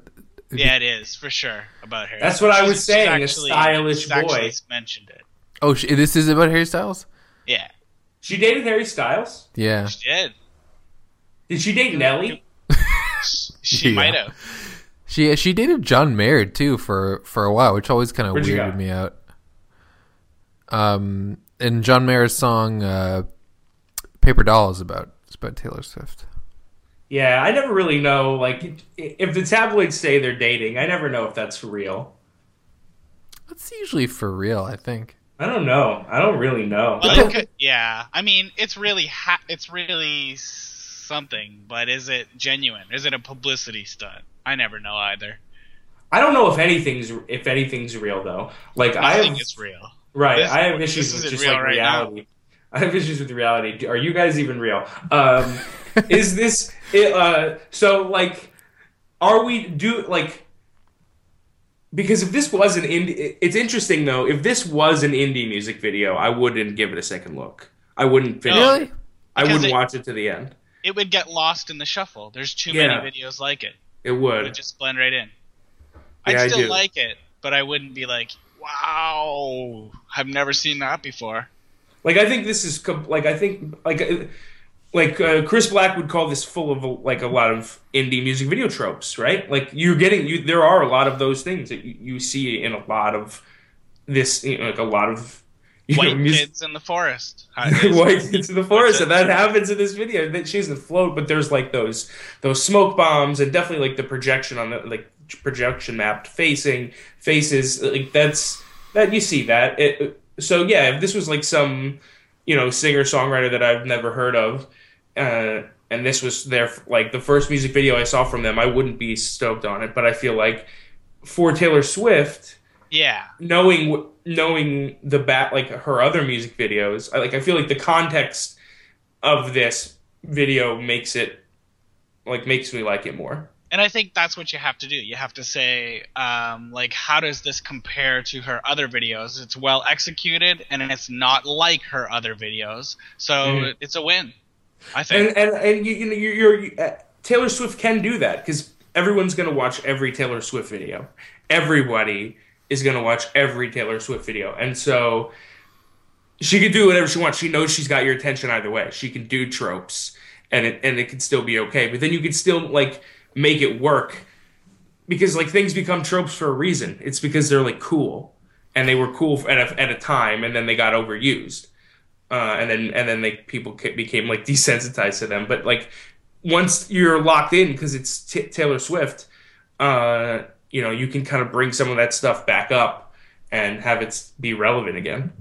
Yeah, it is for sure about Harry. That's what I was She's saying, a stylish boy. mentioned it. Oh, sh- this is about Harry Styles. Yeah, She dated Harry Styles. Yeah, she did. Did she date Nelly? *laughs* She Yeah. might have. she she dated John Mayer too for for a while, which always kind of weirded me out. Um, and John Mayer's song uh, "Paper Doll" is about it's about Taylor Swift. Yeah, I never really know. Like, if the tabloids say they're dating, I never know if that's for real. That's usually for real, I think. I don't know. I don't really know. Well, I don't- could- yeah, I mean, it's really ha- it's really something, but is it genuine? Is it a publicity stunt? I never know either. I don't know if anything's if anything's real though. Like I I have, think it's real. right. this- I have issues with isn't just real like right now. reality. I have issues with reality. Are you guys even real? Um, is this it, uh, so? Like, are we do like? Because if this was an indie, it's interesting though. If this was an indie music video, I wouldn't give it a second look. I wouldn't finish. No. it. I Because wouldn't it- watch it to the end. It would get lost in the shuffle. There's too Yeah. many videos like it. It It would. would just blend right in. Yeah, I I'd still do. like it, but I wouldn't be like, "Wow, I've never seen that before." Like I think this is com- like I think like uh, like uh, Chris Black would call this full of like a lot of indie music video tropes, right? Like you're getting you there are a lot of those things that you, you see in a lot of this you know, like a lot of you *laughs* know, White music- kids in the forest. *laughs* How it is. White into the forest, and that happens in this video. That she doesn't float, but there's like those those smoke bombs, and definitely like the projection on the like projection mapped facing faces. Like that's that you see that. It, so yeah, if this was like some you know singer songwriter that I've never heard of, uh, and this was their like the first music video I saw from them, I wouldn't be stoked on it. But I feel like for Taylor Swift Yeah, knowing knowing the bat like her other music videos I, like i feel like the context of this video makes it like makes me like it more and I think that's what you have to do. You have to say, um, like, how does this compare to her other videos? It's well executed, and it's not like her other videos, so Mhm. it's a win. I think. and and and you, you know you're, you're uh, taylor swift can do that because everyone's going to watch every taylor swift video everybody is going to watch every taylor swift video. And so she can do whatever she wants. She knows she's got your attention either way. She can do tropes and it and it can still be okay. But then you can still like make it work because like things become tropes for a reason. It's because they're like cool and they were cool at a, at a time and then they got overused. Uh, and then and then they people became like *laughs* desensitized to them. But like once you're locked in because it's t- Taylor Swift, uh, you know you can kind of bring some of that stuff back up and have it be relevant again.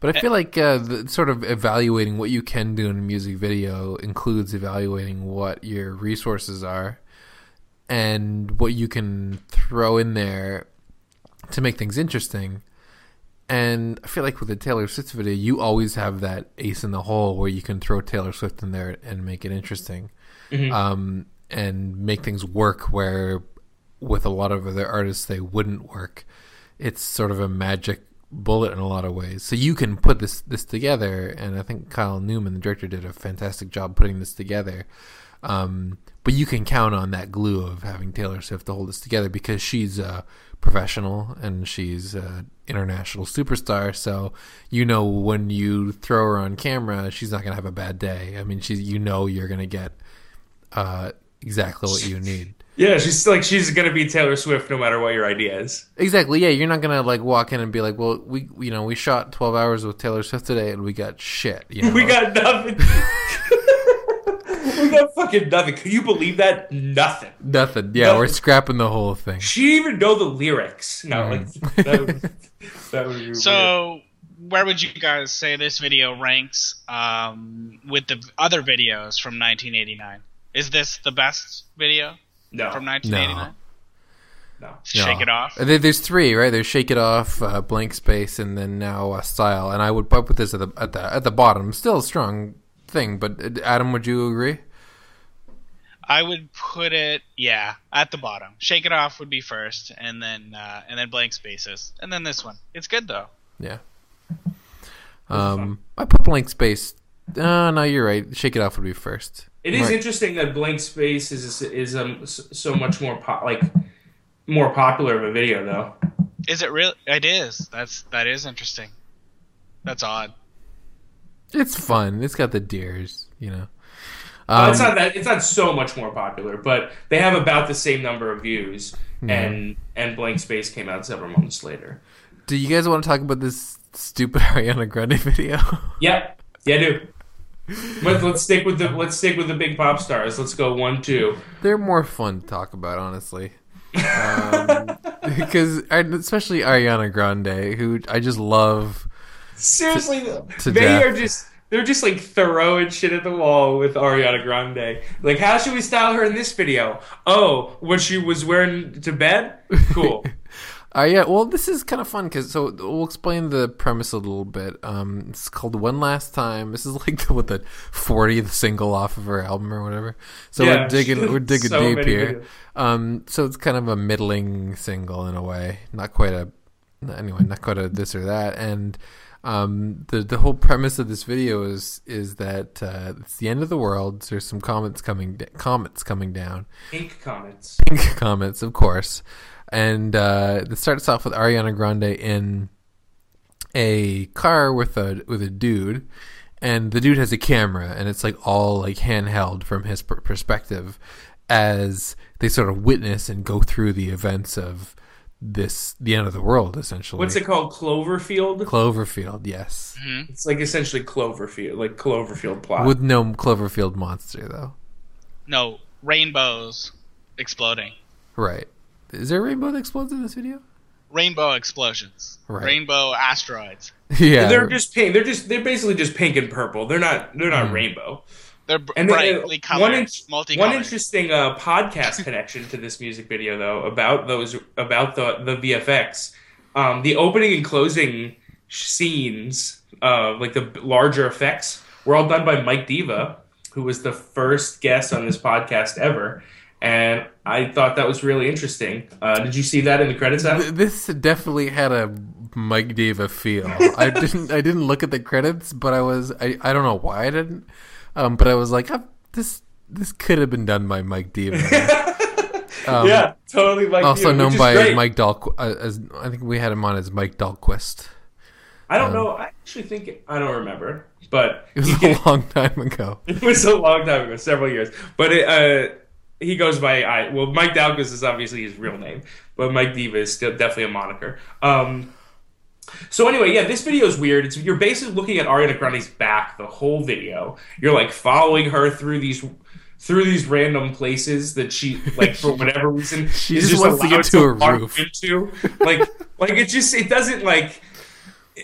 But I feel like uh, the, sort of evaluating what you can do in a music video includes evaluating what your resources are and what you can throw in there to make things interesting. And I feel like with the Taylor Swift video, you always have that ace in the hole where you can throw Taylor Swift in there and make it interesting, um, and make things work. Where with a lot of other artists, they wouldn't work. It's sort of a magic bullet in a lot of ways. So you can put this this together, and I think Kyle Newman, the director, did a fantastic job putting this together. Um, but you can count on that glue of having Taylor Swift to hold this together because she's a professional and she's an international superstar. So you know when you throw her on camera, she's not gonna have a bad day. I mean, she's you know you're gonna get uh, exactly what you need. Yeah, she's like she's gonna be Taylor Swift no matter what your idea is. Exactly. Yeah, you're not gonna like walk in and be like, "Well, we you know we shot 12 hours with Taylor Swift today and we got shit." You *laughs* know? We got nothing. *laughs* we got fucking nothing. Can you believe that? Nothing. nothing. Yeah, Nothing. we're scrapping the whole thing. She didn't even know the lyrics. No, like that would, *laughs* that would be weird. So, where would you guys say this video ranks um, with the other videos from 1989? Is this the best video no, from 1989? no. Shake No. it off. There's three, right? There's Shake It Off, uh, Blank Space, and then now uh, Style. And I would put put this at the at the at the bottom. Still a strong thing, but uh, Adam, would you agree? I would put it, yeah, at the bottom. Shake it off would be first, and then uh, and then blank spaces, and then this one. It's good though. Yeah. Um, I put Blank Space. Uh, no, you're right. Shake It Off would be first. It is Right. interesting that Blank Space is is um so much more po- like more popular of a video though. Is it real? It is. That's that is interesting. That's odd. It's fun. It's got the deers, you know. Uh, Um, it's not that it's not so much more popular, but they have about the same number of views. And and Blank Space came out several months later. do you guys want to talk about this stupid *laughs* Ariana Grande video? Yep, yeah, I do. Let's, let's stick with the let's stick with the big pop stars. Let's go one two. They're more fun to talk about, honestly. Um, *laughs* because especially Ariana Grande, who I just love. Seriously, to they death. are just they're just like throwing shit at the wall with Ariana Grande. Like, how should we style her in this video? Oh, what she was wearing to bed? Cool. *laughs* Uh, yeah, well, this is kind of fun because so we'll explain the premise a little bit. Um, it's called "One Last Time." This is like the, *laughs* what the fortieth single off of her album or whatever. So Yeah. we're *laughs* digging, we're digging So deep here. Um, so it's kind of a middling single in a way, not quite a anyway, not quite a this or that. And um, the the whole premise of this video is is that uh, it's the end of the world. So There's some comets coming comets coming down, Pink comments. pink comets, of course. And uh, it starts off with Ariana Grande in a car with a with a dude, and the dude has a camera, and it's like all like handheld from his per- perspective, as they sort of witness and go through the events of this the end of the world, essentially. What's it called? Cloverfield. Cloverfield, yes, It's like essentially Cloverfield, like Cloverfield plot. with no Cloverfield monster though. No rainbows exploding. Right? Is there a rainbow that explodes in this video? Rainbow explosions. Right. Rainbow asteroids. *laughs* yeah, they're just pink. They're just they're basically just pink and purple. They're not they're not rainbow. They're br- And they- brightly uh, colored, one, in- multicolored. one interesting uh, podcast *laughs* connection to this music video, though, about those about the the VFX, um, the opening and closing scenes, uh, like the larger effects, were all done by Mike Diva, who was the first guest on this podcast ever, and I thought that was really interesting. Uh, did you see that in the credits? Adam? This definitely had a Mike Diva feel. I *laughs* didn't. I didn't look at the credits, but I was. I, I don't know why I didn't. Um, but I was like, "Ah, this this could have been done by Mike Diva. *laughs* Um, yeah, totally. Mike Also Diva, known by great. Mike Dahl. Uh, as I think we had him on as Mike Dahlquist. I don't know. I actually think I don't remember, but It was a can- long *laughs* time ago. It was a long time ago, several years. But it, uh, he goes by I. Well, Mike Dalgas is obviously his real name, but Mike Diva is still definitely a moniker. Um, so anyway, yeah, this video is weird. It's you're basically looking at Ariana Grande's back the whole video. You're like following her through these through these random places that she like for *laughs* whatever reason She is just wants to get to a roof. into. Like *laughs* like it just it doesn't like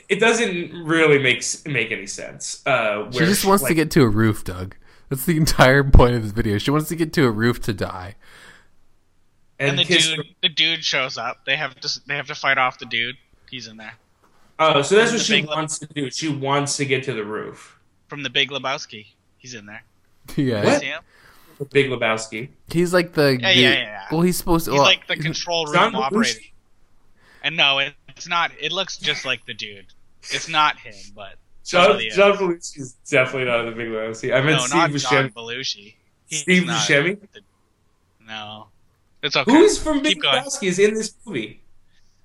it doesn't really make make any sense. Uh, She just wants to get to a roof, Doug. That's the entire point of this video. She wants to get to a roof to die. and the kiss dude, the dude shows up. They have to, they have to fight off the dude. He's in there Oh, so that's what she big lip- wants to do. She wants to get to the roof. from the Big Lebowski. He's in there. *laughs* Yeah, What? See him? Big Lebowski. he's like the. Yeah, the- yeah, yeah, yeah. Well, he's supposed to. He's well, like the he's- control John room operator. Belushi? And no, it, it's not. It looks just like the dude. It's not him, but John, totally. John Belushi is definitely not in the Big Lebowski. I meant no, Steve not John Belushi. He's Steve Buscemi? the- no, it's okay. Who is from Big Keep going. Is in this movie?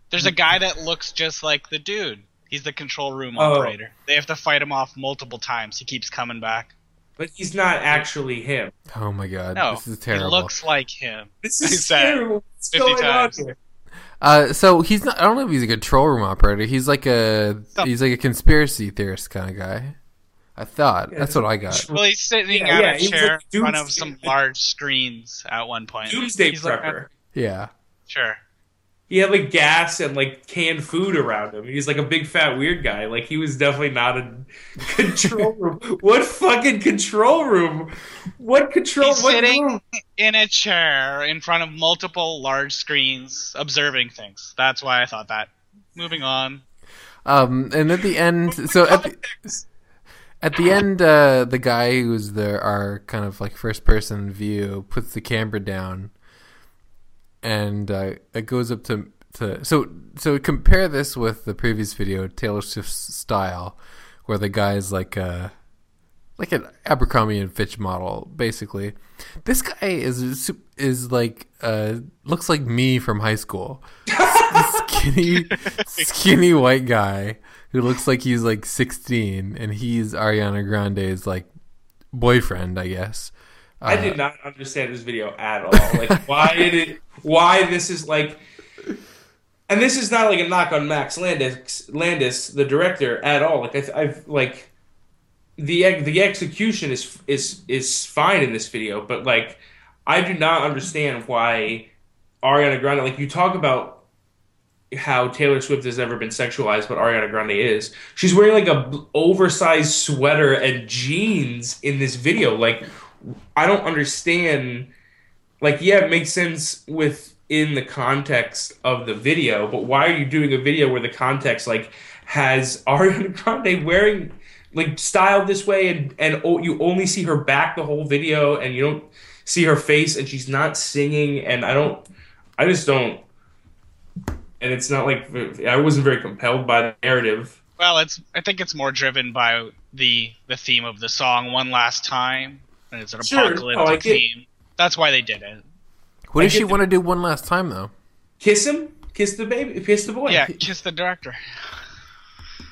There's a guy that looks just like the dude. He's the control room Oh. operator. They have to fight him off multiple times. He keeps coming back. But he's not actually him. Oh my god, No, this is he terrible. looks like him. This *laughs* is terrible. What's 50 going times. on here? Uh, so he's not. I don't know if he's a control room operator. He's like a. Some- He's like a conspiracy theorist kind of guy. I thought Yeah, that's what I got. Well, he's sitting Yeah, at yeah, a chair like in front of some large screens at one point. Doomsday He's like, prepper. Yeah. sure. He had like gas and like canned food around him. He's like a big fat weird guy. Like he was definitely not a control *laughs* room. What fucking control room? What control? He's what sitting room? in a chair in front of multiple large screens, observing things. That's why I thought that. Moving on. Um, and at the end, so at the, at the end, uh, the guy who's the our kind of like first person view puts the camera down, and uh, it goes up to to so so compare this with the previous video, Taylor Swift's style, where the guy's like a like an Abercrombie and Fitch model, basically. This guy is is like uh looks like me from high school. *laughs* skinny, skinny white guy who looks like he's like 16, and he's Ariana Grande's like boyfriend, I guess. I Uh, did not understand this video at all. Like, *laughs* why did it? Why this is like? And this is not like a knock on Max Landis, Landis, the director, at all. Like I, I've like the the execution is is is fine in this video, but like I do not understand why Ariana Grande. Like you talk about how Taylor Swift has never been sexualized, but Ariana Grande is. She's wearing like a b- oversized sweater and jeans in this video. Like I don't understand. Like yeah, it makes sense within the context of the video, but why are you doing a video where the context like has *laughs* Ariana Grande wearing like styled this way and and oh, you only see her back the whole video and you don't see her face and she's not singing and I don't I just don't and it's not like I wasn't very compelled by the narrative. Well, it's I think it's more driven by the the theme of the song "One Last Time," and it's an Sure. apocalyptic Oh, I get- theme. That's why they did it. what I does she the- want to do one last time though? Kiss him, kiss the baby, kiss the boy. Yeah, *laughs* kiss the director.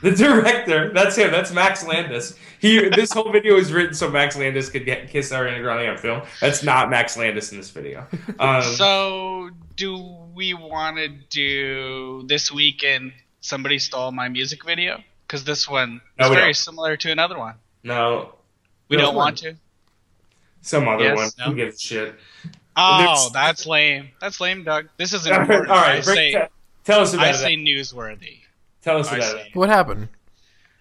The director, that's him. That's Max Landis. He. This whole video is written so Max Landis could get kiss Ariana Grande on film. That's not Max Landis in this video. *laughs* Um, So, do we want to do this weekend? "Somebody Stole My Music" video? Because this one is we very don't. similar to another one. no, We No, don't it's want to. Some other Yes, one. no. Who gives a shit? Oh, There's- that's lame. That's lame, Doug. This is *laughs* All right, important. I say, te- tell us about I it. I say newsworthy. tell us about it. What happened?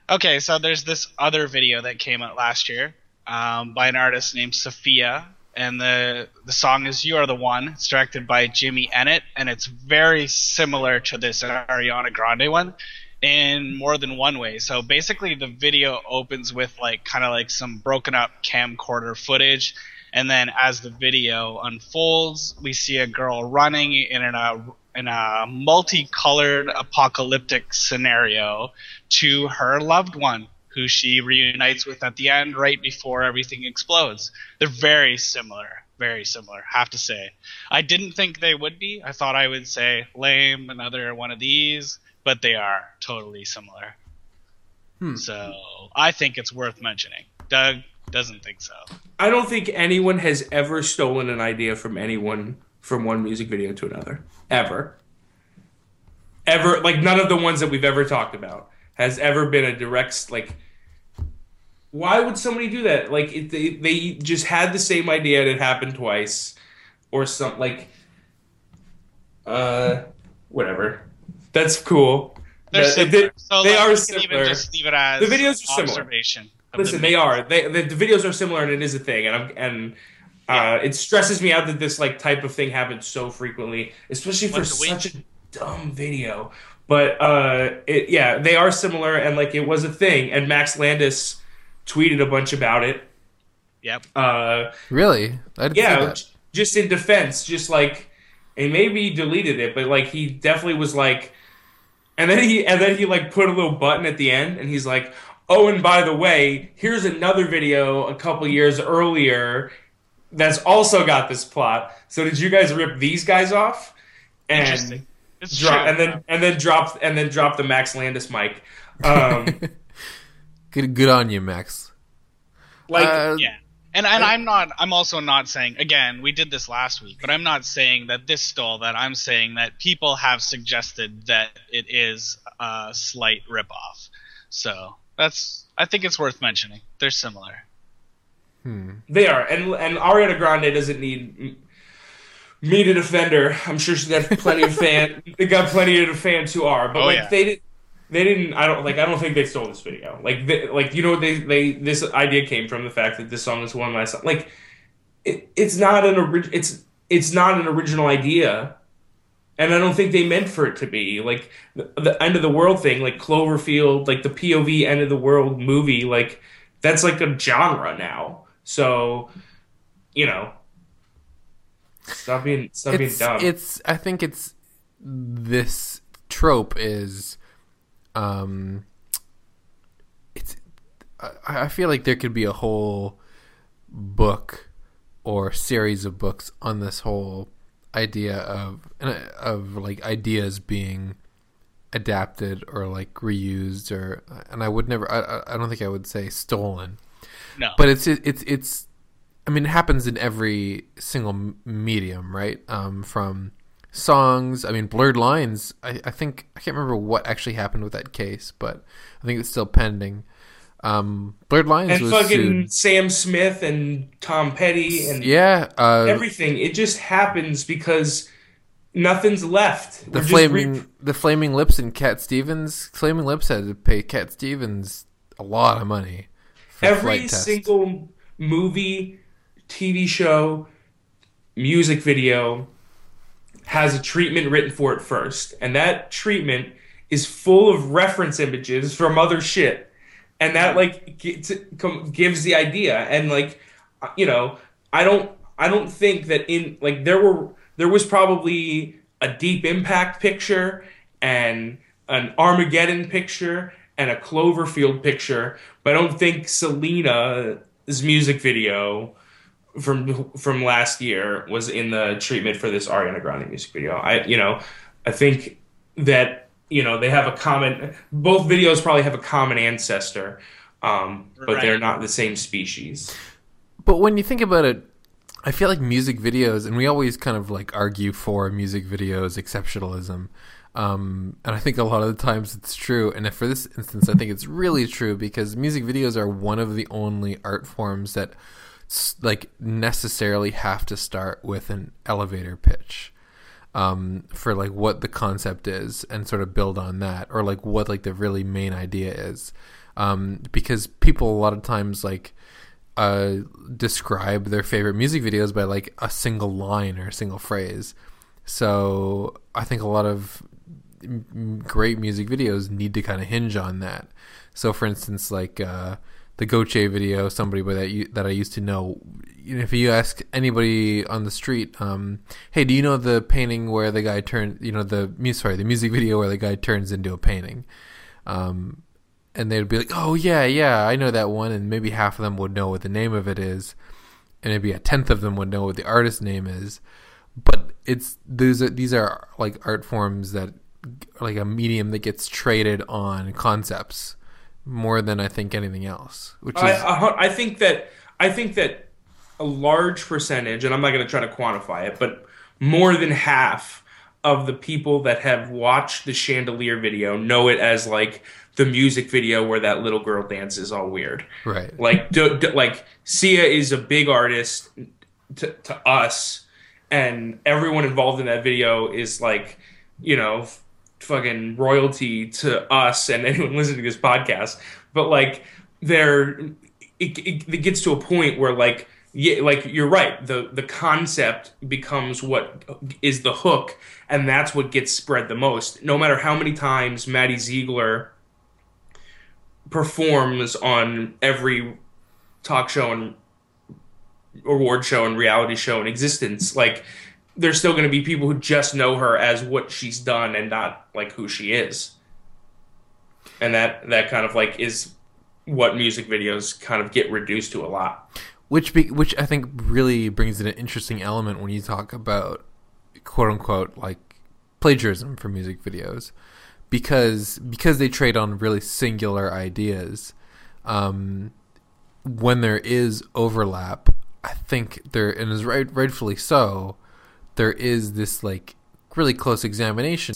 Okay, so there's this other video that came out last year um, by an artist named Sophia, and the the song is "You Are the One." It's directed by Jimmy Ennett, and it's very similar to this Ariana Grande one in more than one way. So basically, the video opens with like kind of like some broken up camcorder footage, and then as the video unfolds, we see a girl running in a in a multicolored apocalyptic scenario to her loved one who she reunites with at the end right before everything explodes. They're very similar, very similar, have to say. I didn't think they would be. I thought I would say lame, another one of these, but they are totally similar. Hmm. So I think it's worth mentioning. Doug doesn't think so. I don't think anyone has ever stolen an idea from anyone from one music video to another. Ever. Ever. Like, none of the ones that we've ever talked about has ever been a direct, like, why would somebody do that? Like, it, they, they just had the same idea and it happened twice. Or some, like, uh, whatever. That's cool. They're That- similar. they- so they like, are similar. even just leave it as The videos are similar. observation. of Listen, the they are. They the, the videos are similar, and it is a thing. And I'm and uh, it stresses me out that this like type of thing happens so frequently, especially for Once a such a dumb video. But uh, it yeah, they are similar, and like it was a thing. And Max Landis tweeted a bunch about it. Yep. Uh, Really? I didn't yeah, just in defense, just like, and maybe he deleted it, but like he definitely was like, and then he and then he like put a little button at the end, and he's like, oh, and by the way, here's another video a couple years earlier that's also got this plot. So did you guys rip these guys off? And Interesting. It's drop true. and then and then drop and then drop the Max Landis mic. Um, *laughs* Good, good on you, Max. like Uh, yeah. And and I'm not I'm also not saying again, we did this last week, but I'm not saying that this stole that. I'm saying that people have suggested that it is a slight ripoff. So that's I think it's worth mentioning. They're similar. hmm. They are, and and Ariana Grande doesn't need me to defend her. I'm sure she's *laughs* got plenty of fan. They got plenty of fans who are, but Oh, like yeah. they did. They didn't. I don't like. I don't think they stole this video. Like, they, like you know, they they this idea came from the fact that this song is one of my songs. Like, it, it's not an orig- It's it's not an original idea, and I don't think they meant for it to be. Like the, the end of the world thing, like Cloverfield, like the POV end of the world movie, like that's like a genre now. So, you know, stop being stop being dumb. it's I think it's this trope is um it's I, I feel like there could be a whole book or series of books on this whole idea of and of like ideas being adapted or like reused or and I would never I, I don't think I would say stolen. No. But it's it's it's I mean it happens in every single medium, right? Um from songs, I mean blurred lines, I, I think I can't remember what actually happened with that case, but I think it's still pending. Um Blurred Lines and was fucking sued. Sam Smith and Tom Petty and Yeah, uh everything. It just happens because nothing's left. the We're flaming re- the flaming lips and Cat Stevens Flaming Lips had to pay Cat Stevens a lot of money. for every single movie, TV show, music video has a treatment written for it first, and that treatment is full of reference images from other shit, and that like gets, gives the idea, and like you know, I don't, I don't think that in like there were there was probably a Deep Impact picture and an Armageddon picture and a Cloverfield picture, but I don't think Selena's music video from from last year was in the treatment for this Ariana Grande music video. I you know, I think that you know they have a common both videos probably have a common ancestor, um, but they're not the same species. But when you think about it, I feel like music videos, and we always kind of like argue for music videos exceptionalism. Um, and I think a lot of the times it's true. And if for this instance, I think it's really true because music videos are one of the only art forms that s- like necessarily have to start with an elevator pitch um, for like what the concept is and sort of build on that or like what like the really main idea is. Um, because people a lot of times like uh, describe their favorite music videos by like a single line or a single phrase. So i think a lot of great music videos need to kind of hinge on that. So for instance like uh, the Gotye video, somebody that you, that I used to know. If you ask anybody on the street, um, hey, do you know the painting where the guy turned, you know, the sorry, the music video where the guy turns into a painting, um, and they'd be like, oh yeah, yeah, I know that one, and maybe half of them would know what the name of it is, and maybe a tenth of them would know what the artist's name is, but it's these are these are like art forms that like a medium that gets traded on concepts more than I think anything else. Which is I, I I think that I think that a large percentage, and I'm not going to try to quantify it, but more than half of the people that have watched the chandelier video know it as like the music video where that little girl dances all weird. right. Like, d- d- like Sia is a big artist to, to us, and everyone involved in that video is like, you know, fucking royalty to us and *laughs* anyone listening to this podcast. But like, they're it, it, it gets to a point where like. Yeah, like you're right. The the concept becomes what is the hook, and that's what gets spread the most. No matter how many times Maddie Ziegler performs on every talk show and award show and reality show in existence like there's still going to be people who just know her as what she's done and not like who she is. And that that kind of like is what music videos kind of get reduced to a lot. Which be, which I think really brings in an interesting element when you talk about quote unquote like plagiarism for music videos. Because because they trade on really singular ideas um, when there is overlap I think there and is right rightfully so there is this like really close examination.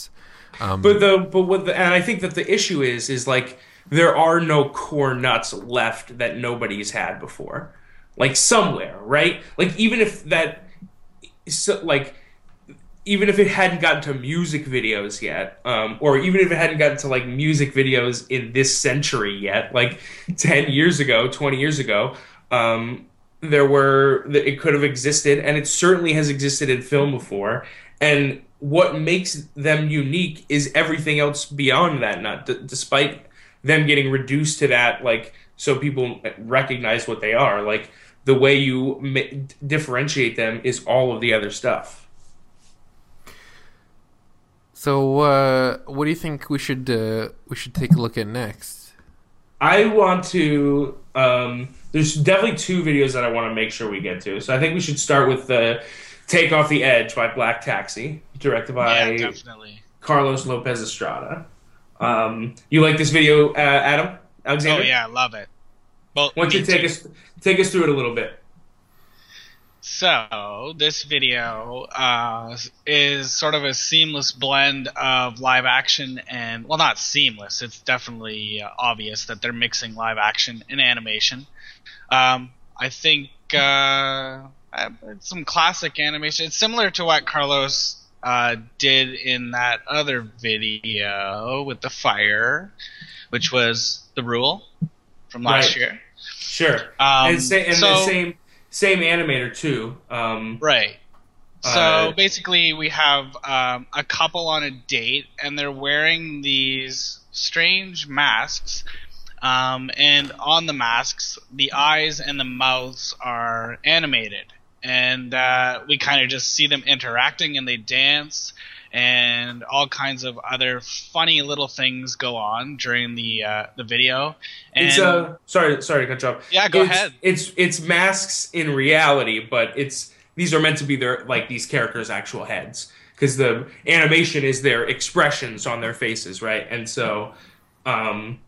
Um, but the but what the, and i think that the issue is is like there are no core nuts left that nobody's had before. Like somewhere right? Like even if that so, like even if it hadn't gotten to music videos yet, um, or even if it hadn't gotten to like music videos in this century yet, like 10 years ago, 20 years ago, um, there were, it could have existed, and it certainly has existed in film before. And what makes them unique is everything else beyond that, not d- despite them getting reduced to that, like, so people recognize what they are. Like, the way you ma- differentiate them is all of the other stuff. so uh, what do you think we should uh, we should take a look at next I want to. Um, there's definitely two videos that I want to make sure we get to. So I think we should start with the "Take Off the Edge" by Black Taxi, directed by yeah, definitely. Carlos Lopez Estrada. Um, you like this video, uh, Adam? Oh Alexander? yeah, love it. Well, Why don't you take too. us take us through it a little bit? So this video uh, is sort of a seamless blend of live action and well, not seamless. It's definitely uh, obvious that they're mixing live action and animation. Um, I think uh, uh, some classic animation. It's similar to what Carlos uh, did in that other video with the fire, which was the rule from last Right. year. Sure. Um, and sa- and the same same animator too. Um, Right. So Uh, basically, we have um, a couple on a date, and they're wearing these strange masks. Um, and on the masks, the eyes and the mouths are animated. And uh, we kind of just see them interacting, and they dance, and all kinds of other funny little things go on during the uh, the video. And it's uh sorry sorry to cut you off. Yeah, go It's- ahead. It's it's masks in reality, but it's these are meant to be their like these characters' actual heads because the animation is their expressions on their faces, right? And so, um,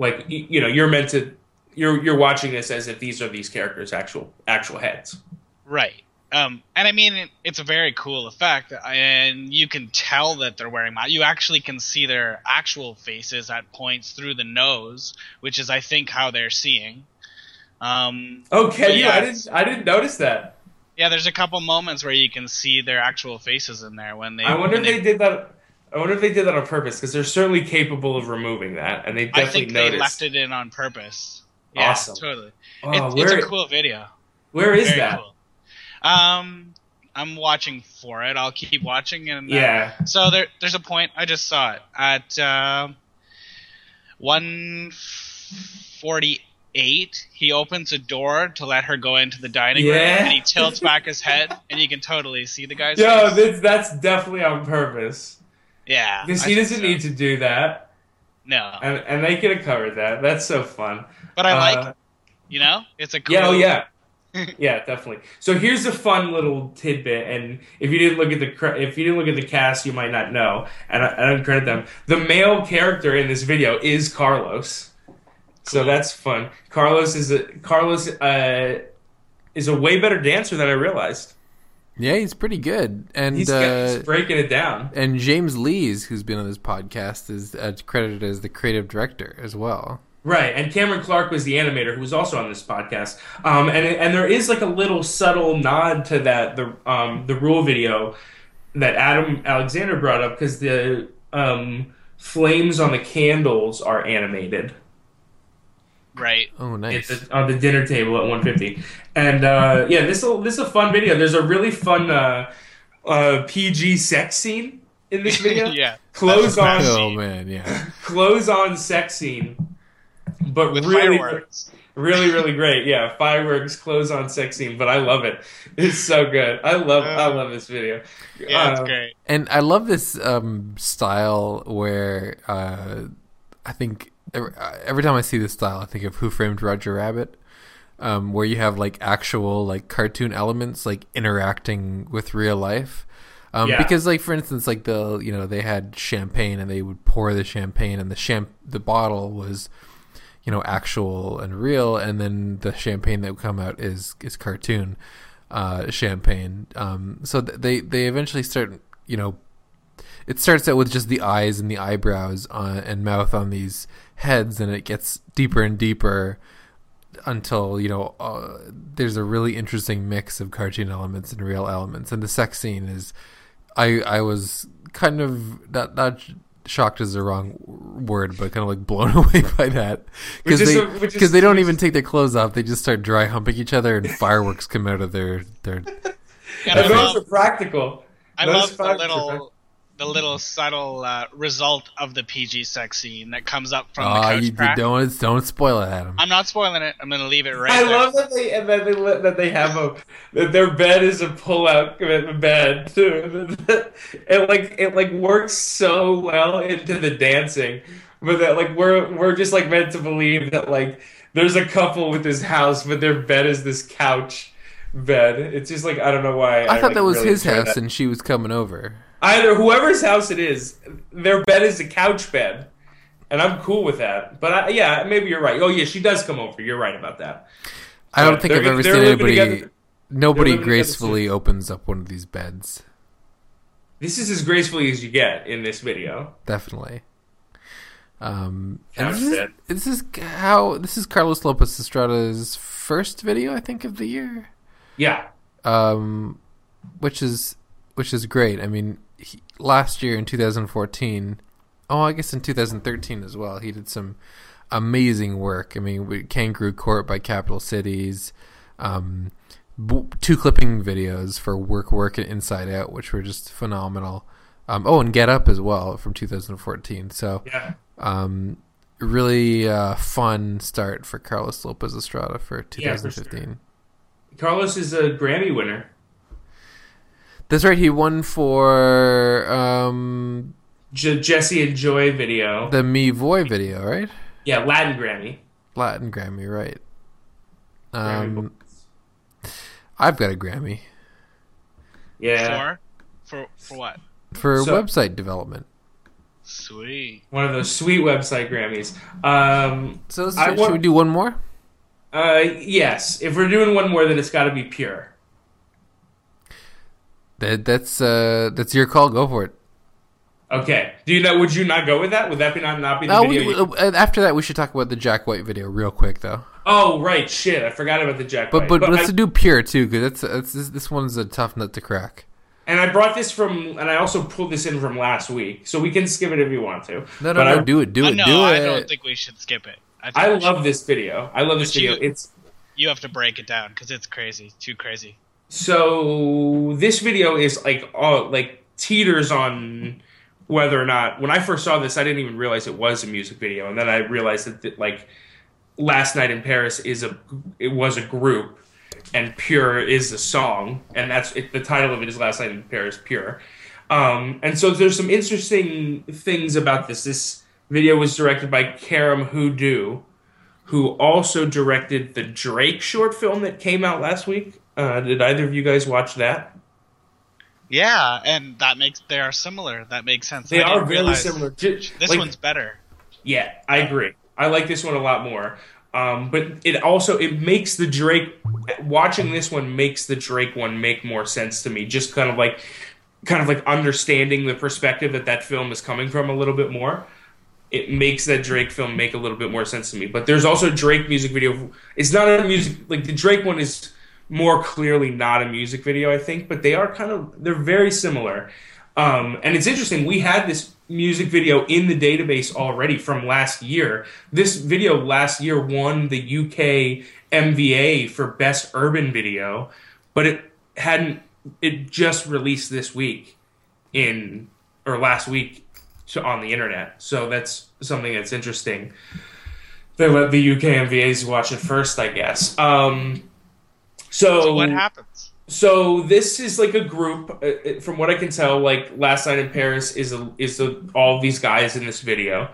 like y- you know, you're meant to you're you're watching this as if these are these characters' actual actual heads. Right. Um, and I mean, it's a very cool effect, and you can tell that they're wearing masks. You actually can see their actual faces at points through the nose, which is, I think, how they're seeing. Um, Oh, can But you? yeah, I didn't I didn't notice that. yeah, there's a couple moments where you can see their actual faces in there when they. I wonder if they did that. I wonder if they did that on purpose because they're certainly capable of removing that, and they definitely I think noticed. they left it in on purpose. Yeah, Awesome. totally. Oh, it's, where, it's a cool video. where is Very that? cool. Um, I'm watching for it. I'll keep watching, and uh, Yeah. So there, there's a point. I just saw it at one forty-eight. He opens a door to let her go into the dining room, and he tilts back his head, *laughs* and you can totally see the guy's Yo, face. that's, that's definitely on purpose. Yeah, Because he doesn't so. need to do that, No, and and they could have covered that. That's so fun. but I like. Uh, You know, it's a cool. Yeah, oh *laughs* yeah, yeah, definitely. So here's a fun little tidbit, and if you didn't look at the if you didn't look at the cast, you might not know, and I, I don't credit them. The male character in this video is Carlos, so that's fun. Carlos is a Carlos uh, is a way better dancer than I realized. Yeah, he's pretty good. And He's, uh, he's breaking it down. and James Lees, who's been on this podcast, is uh, credited as the creative director as well. Right, and Cameron Clark was the animator who was also on this podcast. Um, and and there is like a little subtle nod to that the um, the rule video that Adam Alexander brought up because the um, flames on the candles are animated Right. Oh, nice. the, on the dinner table at 150. And uh, yeah, this will this is a fun video. There's a really fun uh, uh, PG sex scene in this *laughs* video. yeah. Clothes That's on, the oh man, yeah. *laughs* clothes on sex scene, but With really. fireworks. *laughs* Really, really great. Yeah, fireworks, clothes on sex scene, but I love it. It's so good. I love, I love this video. Yeah, it's Uh, great. And I love this um, style where uh, I think every, uh, every time I see this style, I think of Who Framed Roger Rabbit, um, where you have like actual like cartoon elements like interacting with real life. Um, Yeah. Because like for instance, like the you know they had champagne and they would pour the champagne and the champ the bottle was you know actual and real and then the champagne that would come out is is cartoon uh champagne um so th- they they eventually start you know it starts out with just the eyes and the eyebrows on, and mouth on these heads and it gets deeper and deeper until you know uh, there's a really interesting mix of cartoon elements and real elements. And the sex scene is i i was kind of not not shocked is the wrong word but kind of like *laughs* blown away by that. Because they a- which is- because they don't which even take their clothes off. They just start dry humping each other and fireworks come out of their their And *laughs* And I those love, are practical. I those love the facts are little, the little subtle uh, result of the PG sex scene that comes up from the Ah, couch you, you crack. don't don't spoil it adam I'm not spoiling it. I'm going to leave it right I there. love that they and that they let- that they have a that their bed is a pull out bed too. *laughs* It like it like works so well into the dancing, but that like we're we're just like meant to believe that like there's a couple with this house, but their bed is this couch bed. It's just like I don't know why. i, thought like, that was really his house that. and she was coming over Either whoever's house it is, their bed is a couch bed. and I'm cool with that. But I, yeah, maybe you're right. Oh yeah, she does come over. You're right about that. I don't But think I've ever seen anybody. together- Nobody gracefully opens up one of these beds. This is as gracefully as you get in this video. Definitely. Um, Kind and this, is, this is how this is Carlos Lopez Estrada's first video, I think, of the year. Yeah, um, which is which is great. I mean, he, last year in 2014, oh, I guess in 2013 as well, he did some amazing work. I mean, with Kangaroo Court by Capital Cities, um, b- two clipping videos for Work Work and Inside Out, which were just phenomenal. Um, oh, and Get Up as well from 2014. So, yeah. um, really uh, fun start for Carlos Lopez Estrada for Yeah, for sure. 2015. Carlos is a Grammy winner. That's right. He won for um, J- Jesse and Joy video. the Me Voy video, right? yeah, Latin Grammy. Latin Grammy, right? Grammy Um, I've got a Grammy Yeah, For for for what? for So- website development. Sweet. one of those sweet website Grammys. Um, So let's, I should want- we do one more? uh, yes, if we're doing one more, then it's got to be pure. That, that's uh, that's your call. Go for it. Okay. Do you know? Would you not go with that? Would that be not not be the Uh, video? we, you- uh, after that, we should talk about the Jack White video real quick, though. oh right, shit! I forgot about the Jack. But White. but, but let's I- do pure too, because that's, that's this, this one's a tough nut to crack. and I brought this from, and I also pulled this in from last week, so we can skip it if you want to. No, no, But no, I, do it, do Uh, it, no, do I it. don't think we should skip it. I, I we should- love this video. I love this But video. you- It's You have to break it down because it's crazy, too crazy. So this video is like all like teeters on whether or not when I first saw this I didn't even realize it was a music video and then I realized that, like last night in Paris is a it was a group and pure is a song and that's it, the title of it is last night in Paris pure um, and so there's some interesting things about this this video was directed by Karim Huu Do who also directed the Drake short film that came out last week. Uh, did either of you guys watch that? Yeah, and that makes they are similar. That makes sense. They I are realize- similar. This like- one's better. Yeah, I agree. I like this one a lot more. Um, but it also it makes the Drake watching this one makes the Drake one make more sense to me. Just kind of like kind of like understanding the perspective that that film is coming from a little bit more. It makes that Drake film make a little bit more sense to me. But there's also Drake music video. It's not a music like the Drake one is more clearly not a music video, I think, but they are kind of they're very similar. Um, and it's interesting. We had this music video in the database already from last year. This video last year won the UK MVA for best urban video, but it hadn't. It just released this week in or last week to, on the internet. So that's something that's interesting. They let the UK MVAs watch it first, I guess. Um, so, So what happens? so this is like a group. uh, uh, From what I can tell, like last night in Paris is a, is the, all these guys in this video.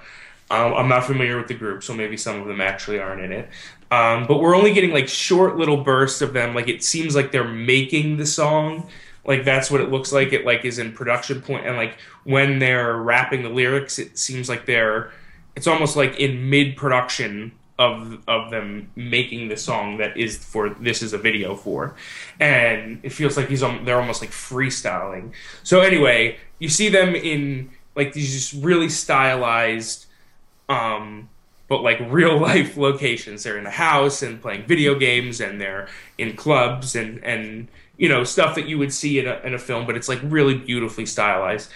Um, I'm not familiar with the group, so maybe some of them actually aren't in it. Um, but we're only getting like short little bursts of them. Like it seems like they're making the song. Like that's what it looks like. It like is in production point, and like when they're rapping the lyrics, it seems like they're. It's almost like in mid production of of them making the song that is for this is a video for, and it feels like he's. They're almost like freestyling. So anyway, you see them in like these just really stylized um, but like *laughs* real life locations. They're in a house and playing video games, and they're in clubs and and you know stuff that you would see in a, in a film, but it's like really beautifully stylized.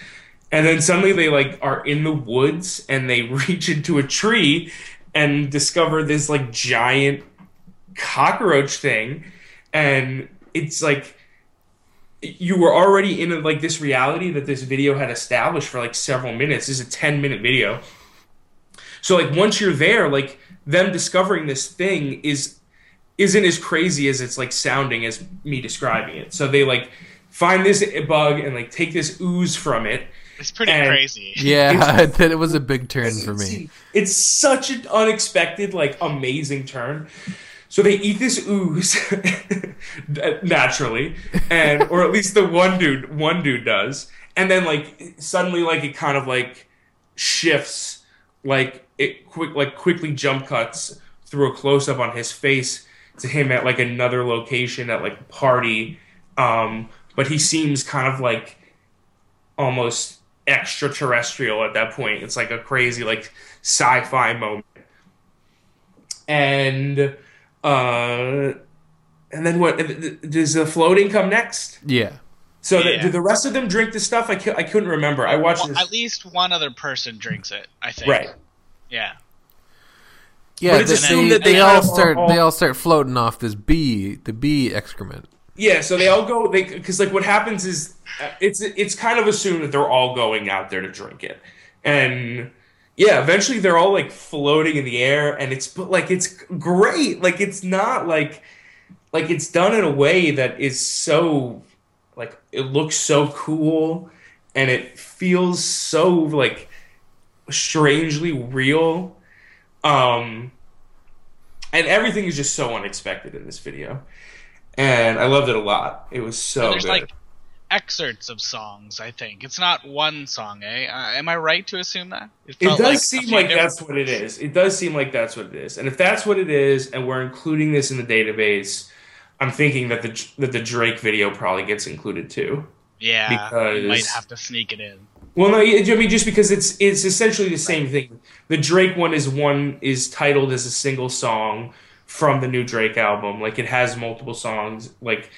And then suddenly they like are in the woods and they *laughs* reach into a tree and discover this like giant cockroach thing, and it's like you were already in like this reality that this video had established for like several minutes. This is a ten minute video. So like once you're there, like them discovering this thing is isn't as crazy as it's like sounding as me describing it. So they like find this bug and like take this ooze from it. It's pretty and- crazy. *laughs* Yeah, *laughs* that it was a big turn for me. It's such an unexpected, like amazing turn. So they eat this ooze *laughs* naturally, and or at least the one dude, one dude does, and then like suddenly, like it kind of like shifts, like it quick like quickly jump cuts through a close up on his face to him at like another location at like a party. Um, but he seems kind of like almost extraterrestrial at that point. It's like a crazy like sci-fi moment. And uh and then what does the floating come next? Yeah. So the, Yeah. do the rest of them drink the stuff? I, cou- I couldn't remember. I watched Well, this. at least one other person drinks it. I think. Right. Yeah. Yeah, But it's they, assumed that they they all have start all- they all start floating off this bee the bee excrement. Yeah, so they all go they because like what happens is uh, it's it's kind of assumed that they're all going out there to drink it, and yeah, eventually they're all like floating in the air, and it's but like it's great, like it's not like like it's done in a way that is so like it looks so cool, and it feels so like strangely real, um, and everything is just so unexpected in this video and I loved it a lot. It was so And there's good. like excerpts of songs. I think it's not one song. Eh? Uh, am I right to assume that? it felt does like seem like that's what it is. It does seem like that's what it is. And if that's what it is, and we're including this in the database, I'm thinking that the that the Drake video probably gets included too. Yeah, because- you might have to sneak it in. Well, no, I mean just because it's it's essentially the same thing. The Drake one is one is titled as a single song from the new Drake album. Like it has multiple songs. Like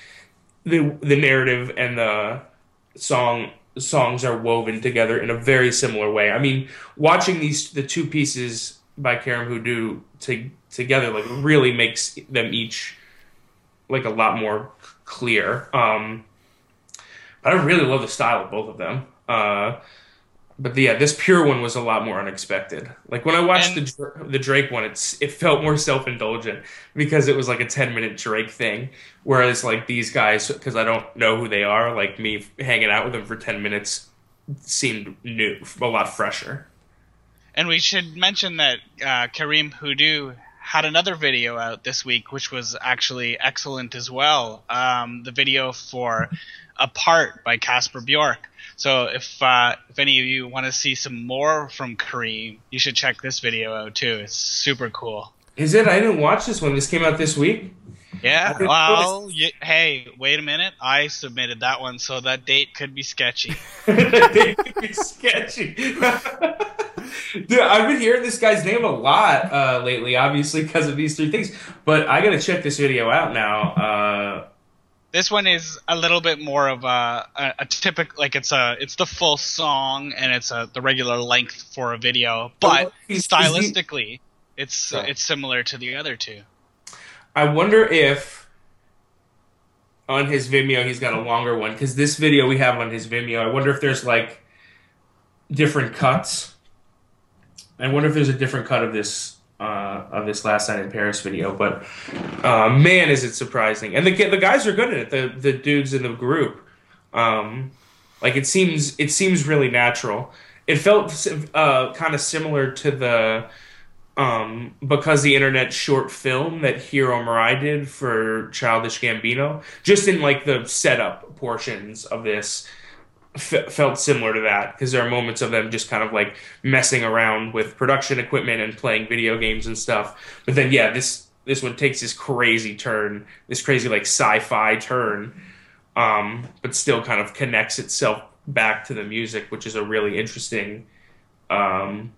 the the narrative and the song songs are woven together in a very similar way. I mean, watching these the two pieces by Karim Huu Do to, together like really makes them each like a lot more clear. Um, but I really love the style of both of them. Uh, but yeah, this pure one was a lot more unexpected. Like when I watched And- the the Drake one, it's it felt more self indulgent because it was like a ten minute Drake thing. Whereas like these guys, because I don't know who they are, like me hanging out with them for ten minutes seemed new, a lot fresher. And we should mention that uh, Karim Huu Do had another video out this week, which was actually excellent as well. Um, the video for "Apart" by Casper Bjork. So if uh, if any of you want to see some more from Karim, you should check this video out too. It's super cool. Is it? I didn't watch this one. This came out this week. Yeah. Well, y hey, wait a minute. I submitted that one, so that date could be sketchy. *laughs* it's sketchy. *laughs* Dude, I've been hearing this guy's name a lot uh, lately, obviously because of these three things. But I gotta check this video out now. Uh, This one is a little bit more of a a, a typical like it's a it's the full song and it's a the regular length for a video, oh, but Well, he's- is he- stylistically, it's Yeah. it's similar to the other two. I wonder if on his Vimeo he's got a longer one because this video we have on his Vimeo. I wonder if there's like different cuts. I wonder if there's a different cut of this uh, of this last night in Paris video. But uh, man, is it surprising! And the the guys are good at it. The the dudes in the group, um, like it seems it seems really natural. It felt uh, kind of similar to the um, because the internet short film that Hiro Murai did for Childish Gambino, just in like the setup portions of this, f- felt similar to that because there are moments of them just kind of like messing around with production equipment and playing video games and stuff. But then, yeah, this this one takes this crazy turn, this crazy like sci-fi turn, um, but still kind of connects itself back to the music, which is a really interesting. Um,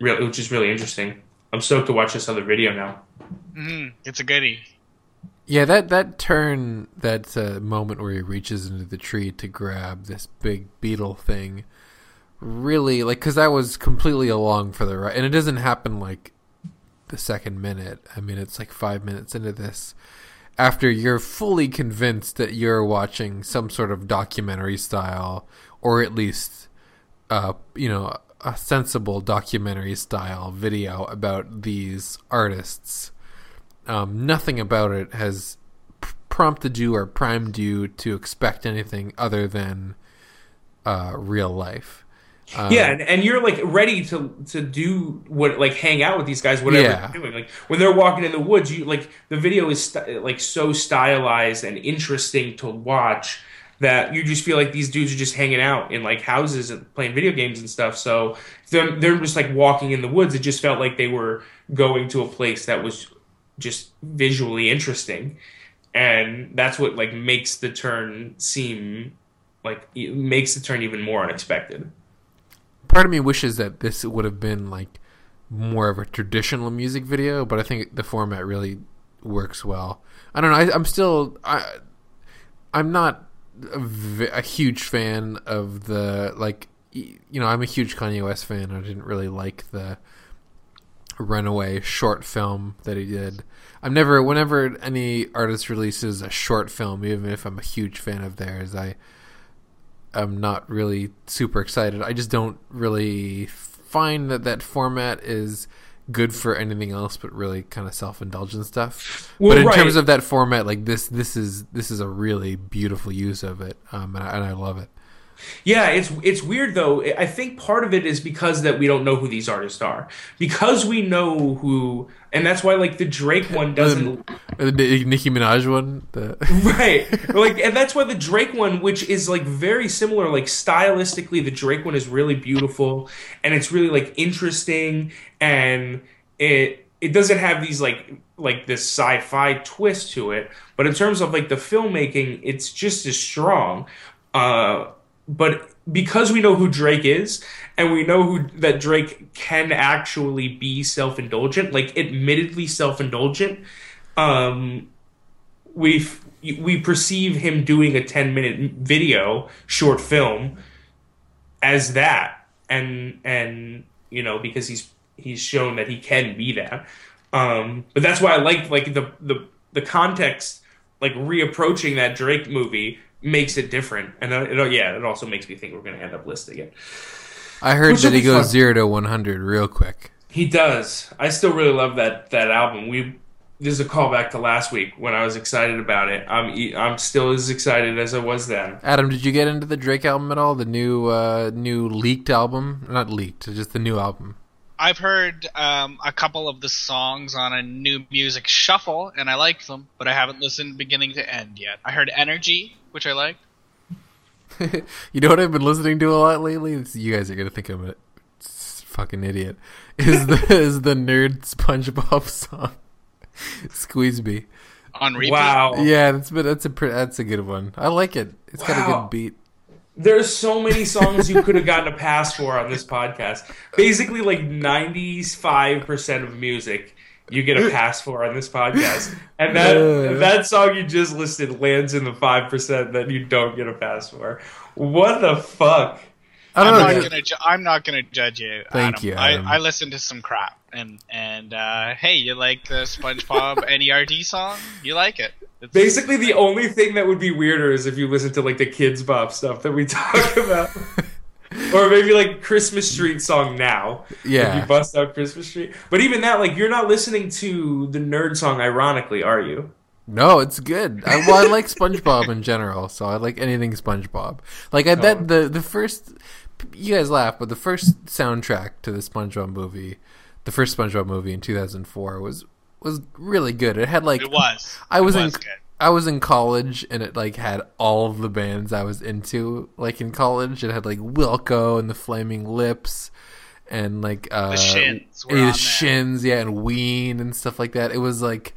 real, which is really interesting. I'm stoked to watch this other video now. hmm It's a goodie. Yeah, that that turn, that uh, moment where he reaches into the tree to grab this big beetle thing, really like because I was completely along for the ride, and it doesn't happen like the second minute. I mean, it's like five minutes into this, after you're fully convinced that you're watching some sort of documentary style, or at least, uh, you know, a sensible documentary style video about these artists um, nothing about it has prompted you or primed you to expect anything other than uh, real life. Um, yeah, and, and you're like ready to to do what like hang out with these guys, whatever Yeah. they're doing. Like when they're walking in the woods, you like the video is st- like so stylized and interesting to watch that you just feel like these dudes are just hanging out in like houses and playing video games and stuff. So they're, they're just like walking in the woods. It just felt like they were going to a place that was just visually interesting. And that's what like makes the turn seem like it makes the turn even more unexpected. Part of me wishes that this would have been like more of a traditional music video, but I think the format really works well. I don't know. I, I'm still I I'm not a huge fan of the like you know I'm a huge Kanye West fan. I didn't really like the Runaway short film that he did. I'm never whenever any artist releases a short film, even if I'm a huge fan of theirs, I I'm not really super excited. I just don't really find that that format is good for anything else but really kind of self-indulgent stuff. Well, but in right. terms of that format, like this, this is this is a really beautiful use of it, um, and, I, and I love it. Yeah, it's it's weird though. I think part of it is because that we don't know who these artists are. Because we know who, and that's why like the Drake *laughs* one doesn't. Uh, The Nicki Minaj one, the *laughs* right *laughs* like and that's why the drake one which is like very similar like stylistically the drake one is really beautiful and it's really like interesting and it it doesn't have these like like this sci-fi twist to it but in terms of like the filmmaking it's just as strong uh but because we know who Drake is and we know who that Drake can actually be self-indulgent like admittedly self-indulgent um we we perceive him doing a 10 minute video short film as that. And and you know because he's he's shown that he can be that. Um but that's why i liked like the the the context like reapproaching that drake movie makes it different and uh, it, yeah it also makes me think we're going to end up listing it I heard Which that he goes fun. zero to one hundred real quick. He does. I still really love that that album. We this is a callback to last week when I was excited about it. I'm I'm still as excited as I was then. Adam, did you get into the Drake album at all? The new uh, new leaked album, not leaked, just the new album. I've heard um, a couple of the songs on a new music shuffle, and I liked them, but I haven't listened beginning to end yet. I heard Energy, which I liked. *laughs* you know what I've been listening to a lot lately? It's, you guys are gonna think I'm a fucking idiot. *laughs* Is the *laughs* is the nerd SpongeBob song? Squeeze me. On repeat. Wow. Yeah, that's but that's a that's a good one. I like it. It's got a good beat. There's so many songs you could have gotten a pass for on this podcast. Basically, like 95% of music you get a pass for on this podcast. And that that song you just listed lands in the 5% that you don't get a pass for. What the fuck? I I'm don't gonna. Ju- I'm not gonna judge you. Thank Adam. you, Adam. I, I listened to some crap, and and uh, hey, you like the SpongeBob *laughs* NERD song? You like it? It's, Basically, the only thing that would be weirder is if you listen to like the Kidz Bop stuff that we *laughs* talk about, *laughs* or maybe like Christmas Street song now. If Yeah. you bust out Christmas Street, but even that, like, you're not listening to the nerd song. Ironically, are you? No, it's good. I, well, I like SpongeBob in general, so I like anything SpongeBob. Like I bet the the first, you guys laugh, but the first soundtrack to the SpongeBob movie, the first SpongeBob movie in 2004 was was really good. It had like it was. I was, it in good. I was in college and it like had all of the bands I was into. Like in college, it had like Wilco and the Flaming Lips, and like uh, Shins were on the. Shins, yeah, and Ween and stuff like that. It was like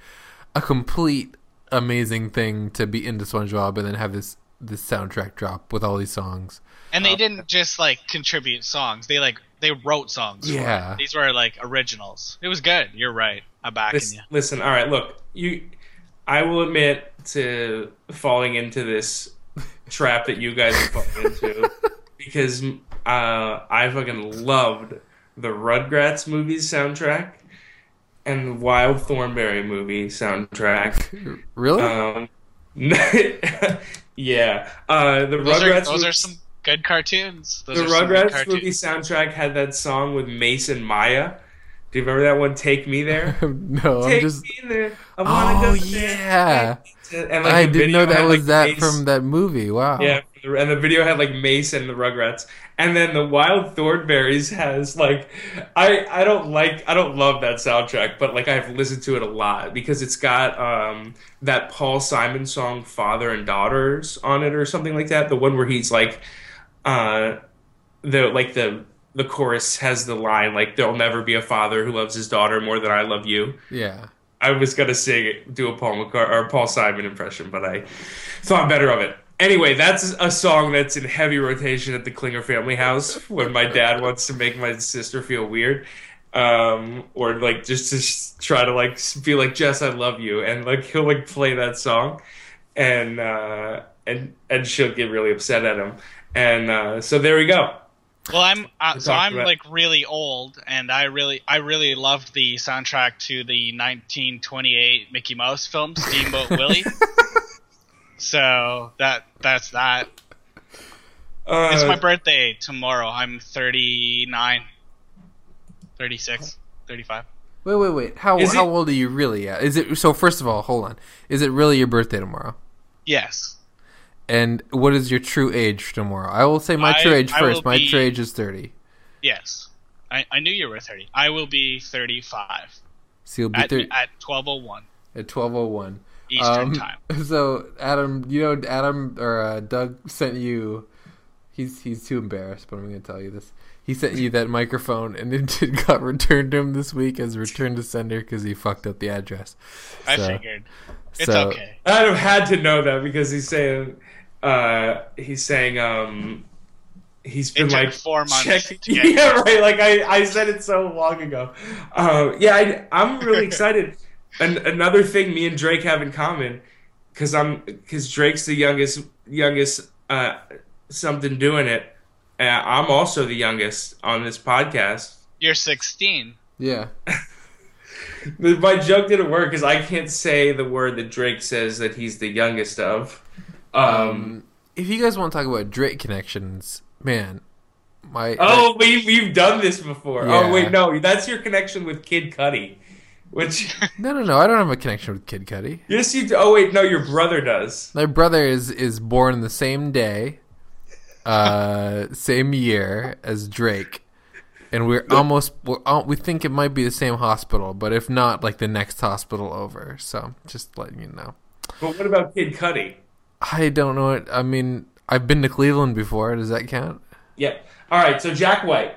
a complete amazing thing to be into SpongeBob and then have this this soundtrack drop with all these songs. And they didn't just like contribute songs. They like they wrote songs. for. Yeah. These were like originals. It was good. You're right. I'm backing Listen, you. listen, all right, look, you. I will admit to falling into this trap that you guys have fallen into *laughs* because uh, I fucking loved the Rugrats movies soundtrack and the Wild Thornberry movie soundtrack. Really? Um, *laughs* yeah, uh, the Those, are, Rugrats. those movie- are some good cartoons. Those the are some good Rugrats movie soundtrack had that song with Mase and Mya Do you remember that one? Take me there. *laughs* no, I'm Take just. me there. I wanna Oh go there. yeah, And, like, I didn't know that had, was like, that Mase- from that movie. Wow. Yeah, and the video had like Mase and the Rugrats, and then the Wild Thornberries has like, I I don't like I don't love that soundtrack, but like I've listened to it a lot because it's got um that Paul Simon song "Father and Daughters" on it or something like that. The one where he's like, uh, the like the the chorus has the line like there'll never be a father who loves his daughter more than I love you. Yeah. I was gonna sing it, do a Paul McCart- or Paul Simon impression, but I thought better of it. Anyway, that's a song that's in heavy rotation at the Klinger family house when my dad wants to make my sister feel weird, um, or like just to try to like be like Jess, I love you, and like he'll like play that song, and uh, and and she'll get really upset at him, and uh, so there we go. Well, I'm uh, so I'm about- like really old, and I really I really loved the soundtrack to the 1928 Mickey Mouse film Steamboat Willie. *laughs* So that that's that. Uh, It's my birthday tomorrow. I'm 39, 36, 35. Wait, wait, wait. How Is how it- old are you really? At? Is it so? First of all, hold on. Is it really your birthday tomorrow? Yes. And what is your true age tomorrow? I will say my I- true age I will first. My be- true age is thirty. Yes. I, I knew you were 30. I will be 35 So you'll be at, 30 at 1201 at twelve oh one. Eastern time. *laughs* So Adam, you know Adam or uh, Doug sent you. He's he's too embarrassed, but I'm going to tell you this. He sent you that microphone, and it *laughs* got returned to him this week as returned to sender because he fucked up the address. I So- figured. It's so- okay. I'd have had to know that because he's saying, uh, he's saying, um, he's been It took like four months checking. to get yeah, *laughs* right. Like I, I said it so long ago. Uh, yeah, I, I'm really excited. And another thing, me and Drake have in common, because I'm because Drake's the youngest, youngest, uh, something doing it. And I'm also the youngest on this podcast. You're 16. Yeah, *laughs* My joke didn't work because I can't say the word that Drake says that he's the youngest of. Um, Um, if you guys want to talk about Drake connections, man, my Oh, we we've done this before. Yeah. Oh wait, no, that's your connection with Kid Cudi. Which *laughs* no, no, no. I don't have a connection with Kid Cudi. yes, you. Do. Oh wait, no, your brother does. My brother is is born the same day, uh, same year as Drake, and we're almost we're, we think it might be the same hospital, but if not, like the next hospital over. So just letting you know. But what about Kid Cudi? I don't know it. I mean, I've been to Cleveland before. Does that count? Yep. All right. So Jack White.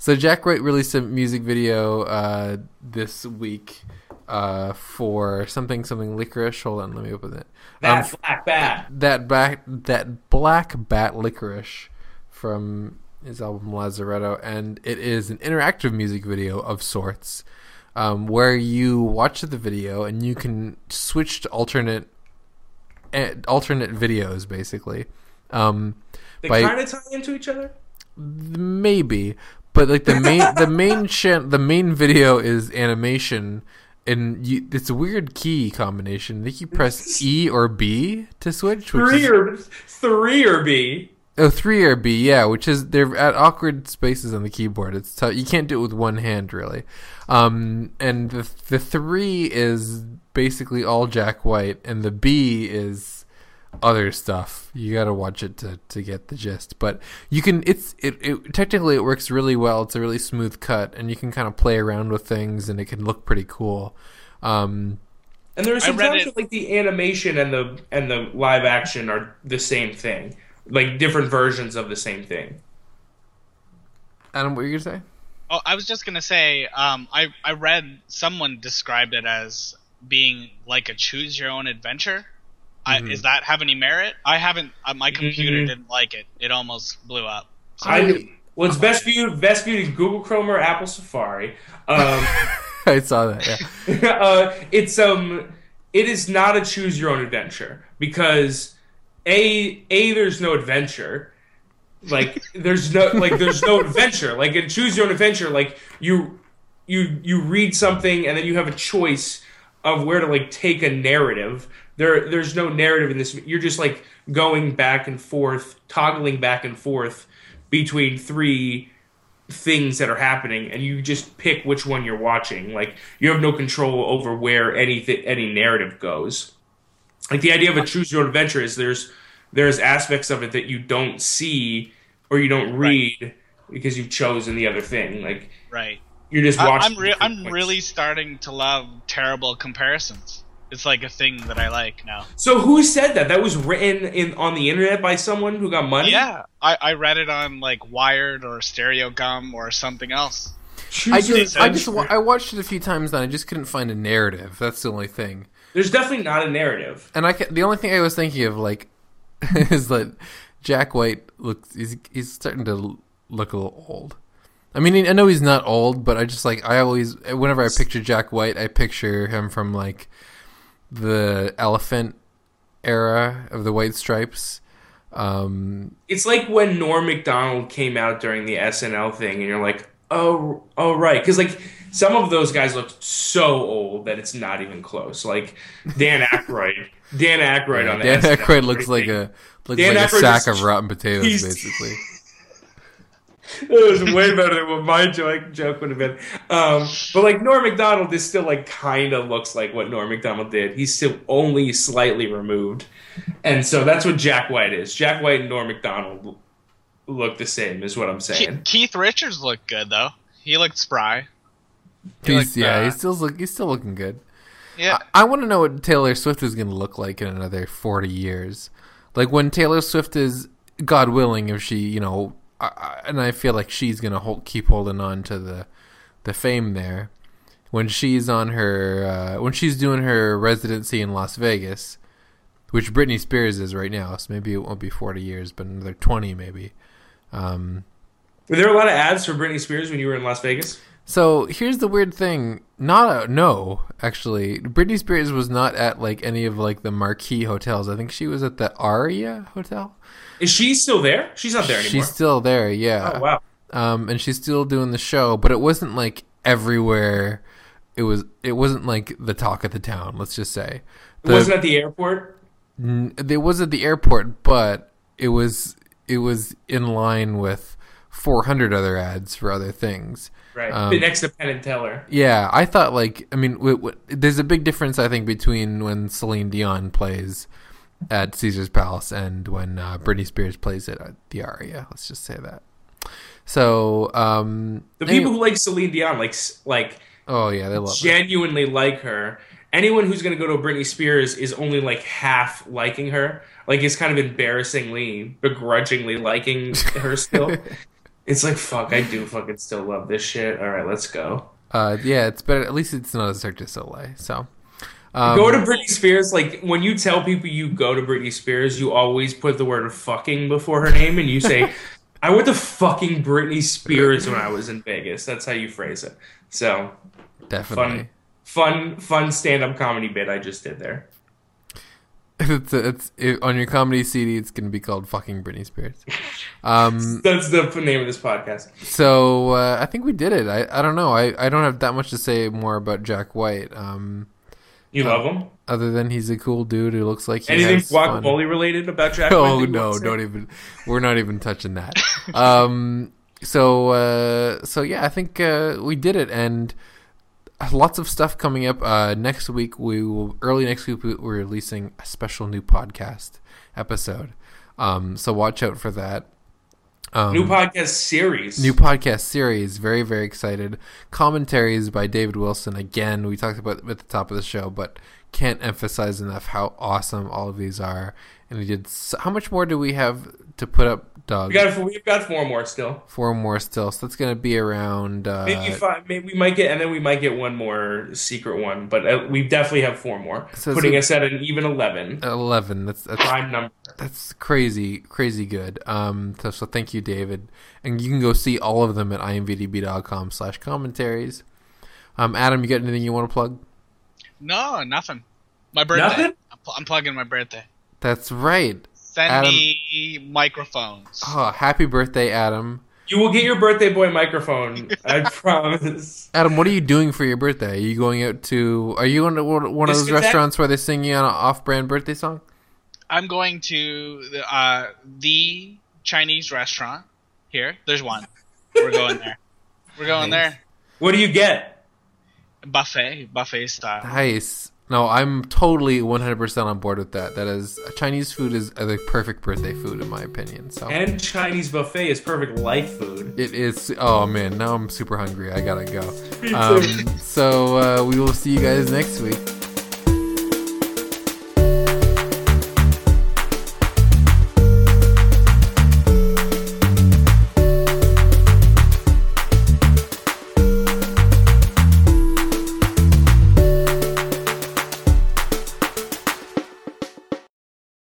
So Jack White released a music video uh, this week uh, for something something licorice. Hold on, let me open it. Um, That Black Bat. that back that black bat licorice from his album Lazaretto, and it is an interactive music video of sorts, um, where you watch the video and you can switch to alternate eh, alternate videos, basically. Um, They kind of tie into each other. maybe, but like the main the main chan- the main video is animation. And you, it's a weird key combination. I think you press *laughs* E or B to switch. which Three is- or three or B. Oh, three or B, yeah, which is they're at awkward spaces on the keyboard. It's tough. You can't do it with one hand, really. Um, and the the three is basically all Jack White, and the B is other stuff. You got to watch it to, to get the gist. But you can. It's it, it technically it works really well. It's a really smooth cut, and you can kind of play around with things, and it can look pretty cool. Um, And there are I some times it- that, like the animation and the and the live action are the same thing, like different versions of the same thing. Adam, what were you gonna say? Oh, I was just gonna say, um, I I read someone described it as being like a choose your own adventure. I, Mhm. is that have any merit? I haven't. Uh, my computer Mhm. didn't like it. It almost blew up. So- I well, *laughs* it's best viewed best viewed in Google Chrome or Apple Safari. Um, *laughs* I saw that. Yeah. *laughs* uh, it's um, it is not a choose your own adventure because a a there's no adventure. Like there's no like there's no adventure. Like in choose your own adventure, like you you you read something and then you have a choice of where to like take a narrative. There there's no narrative in this. You're just like going back and forth, toggling back and forth between three things that are happening and you just pick which one you're watching like you have no control over where anything any narrative goes like the idea of a choose your own adventure is there's there's aspects of it that you don't see or you don't read because you've chosen the other thing like Right. you're just watching I'm re- I'm really starting to love terrible comparisons. It's like a thing that I like now. so who said that that was written in on the internet by someone who got money Yeah, I, I read it on like Wired or Stereogum or something else. I just, I just, I watched it a few times and I just couldn't find a narrative. That's the only thing. there's definitely not a narrative And I, the only thing I was thinking of, like, *laughs* is that Jack White looks, he's, he's starting to look a little old. I mean, I know he's not old, but I just like, I always, whenever I picture Jack White, I picture him from like the elephant era of the White Stripes. Um, it's like when Norm Macdonald came out during the SNL thing, and you're like, oh, oh, right, because like some of those guys look so old that it's not even close. Like Dan *laughs* Aykroyd, Dan Aykroyd on the Dan SNL Aykroyd looks like a looks Dan like a sack of rotten potatoes, basically. *laughs* it was way better than what my joke, joke would have been. Um, but like Norm Macdonald is still like kind of looks like what Norm Macdonald did. He's still only slightly removed, and so that's what Jack White is. Jack White and Norm Macdonald look the same, is what I'm saying. Keith Richards looked good though. He looked spry. He He's, looked, yeah, uh, he's still look, he's still looking good. Yeah, I want to know what Taylor Swift is going to look like in another 40 years. Like when Taylor Swift is, God willing, if she, you know, I, and I feel like she's going to hold, keep holding on to the the fame there. When she's on her, uh, when she's doing her residency in Las Vegas, which Britney Spears is right now, so maybe it won't be 40 years, but another 20 maybe. Um, Were there a lot of ads for Britney Spears when you were in Las Vegas? So here's the weird thing. Not a, no, actually, Britney Spears was not at like any of like the marquee hotels. I think she was at the Aria Hotel. Is she still there? She's not there anymore. She's still there, yeah. oh wow. Um, and she's still doing the show, but it wasn't like everywhere. It was. It wasn't like the talk of the town. Let's just say. It wasn't at the airport. N- It was at the airport, but it was it was in line with 400 other ads for other things. Right. Um, next to Penn and Teller. Yeah, I thought like I mean, w- w- there's a big difference I think between when Celine Dion plays at Caesar's Palace and when uh, Britney Spears plays it at the Aria. Let's just say that. So um, The people who like Celine Dion, like like oh yeah, they love genuinely like her. Anyone who's going to go to Britney Spears is only like half liking her. Like is kind of embarrassingly, begrudgingly liking *laughs* her still. it's like fuck, I do fucking still love this shit. All right, let's go. Uh, yeah, it's better. At least it's not a Cirque du Soleil. So um, go to Britney Spears. Like when you tell people you go to Britney Spears, you always put the word "fucking" before her name, and you say, *laughs* "I went to fucking Britney Spears when I was in Vegas." That's how you phrase it. So definitely. fun, fun, fun stand-up comedy bit I just did there. *laughs* it's it's it, on your comedy CD. It's going to be called "Fucking Britney Spears." Um, *laughs* That's the name of this podcast. So uh, I think we did it. I, I don't know. I, I don't have that much to say more about Jack White. Um, You love him? other than he's a cool dude who looks like he Anything guacamole related about Jack? *laughs* Oh no, don't even. We're not even touching that. *laughs* um. So uh. So yeah, I think uh, we did it, and lots of stuff coming up. Uh, next week we will early next week we- we're releasing a special new podcast episode. Um. So watch out for that. Um, New podcast series. New podcast series. Very, very excited. Commentaries by David Wilson. Again, we talked about at the top of the show, but can't emphasize enough how awesome all of these are. And we did. So, how much more do we have to put up, Doug? we got we've got four more still. Four more still. So that's going to be around. Uh, Maybe five. Maybe we might get, and then we might get one more secret one. But uh, we definitely have four more, So- putting so- us at an even eleven. Eleven. That's that's Prime number. that's crazy, crazy good. Um, so, so thank you, David, and you can go see all of them at imvdb.com slash commentaries. Um, Adam, you got anything you want to plug? no, nothing. My birthday. Nothing? I'm, pl- I'm plugging my birthday. That's right. Send Adam- me microphones. Oh, happy birthday, Adam. You will get your birthday boy microphone. I *laughs* promise. Adam, what are you doing for your birthday? Are you going out to? Are you going to one one of those Discotheque? restaurants where they sing you an off-brand birthday song? I'm going to the, uh, the Chinese restaurant here. There's one. We're going there. We're going *laughs* Nice. there. What do you get? Buffet, buffet style. Nice. No, I'm totally 100% on board with that. That is Chinese food is uh, the perfect birthday food in my opinion. So And Chinese buffet is perfect life food. it is. Oh man, now I'm super hungry. I gotta go. *laughs* Um, so uh, we will see you guys next week.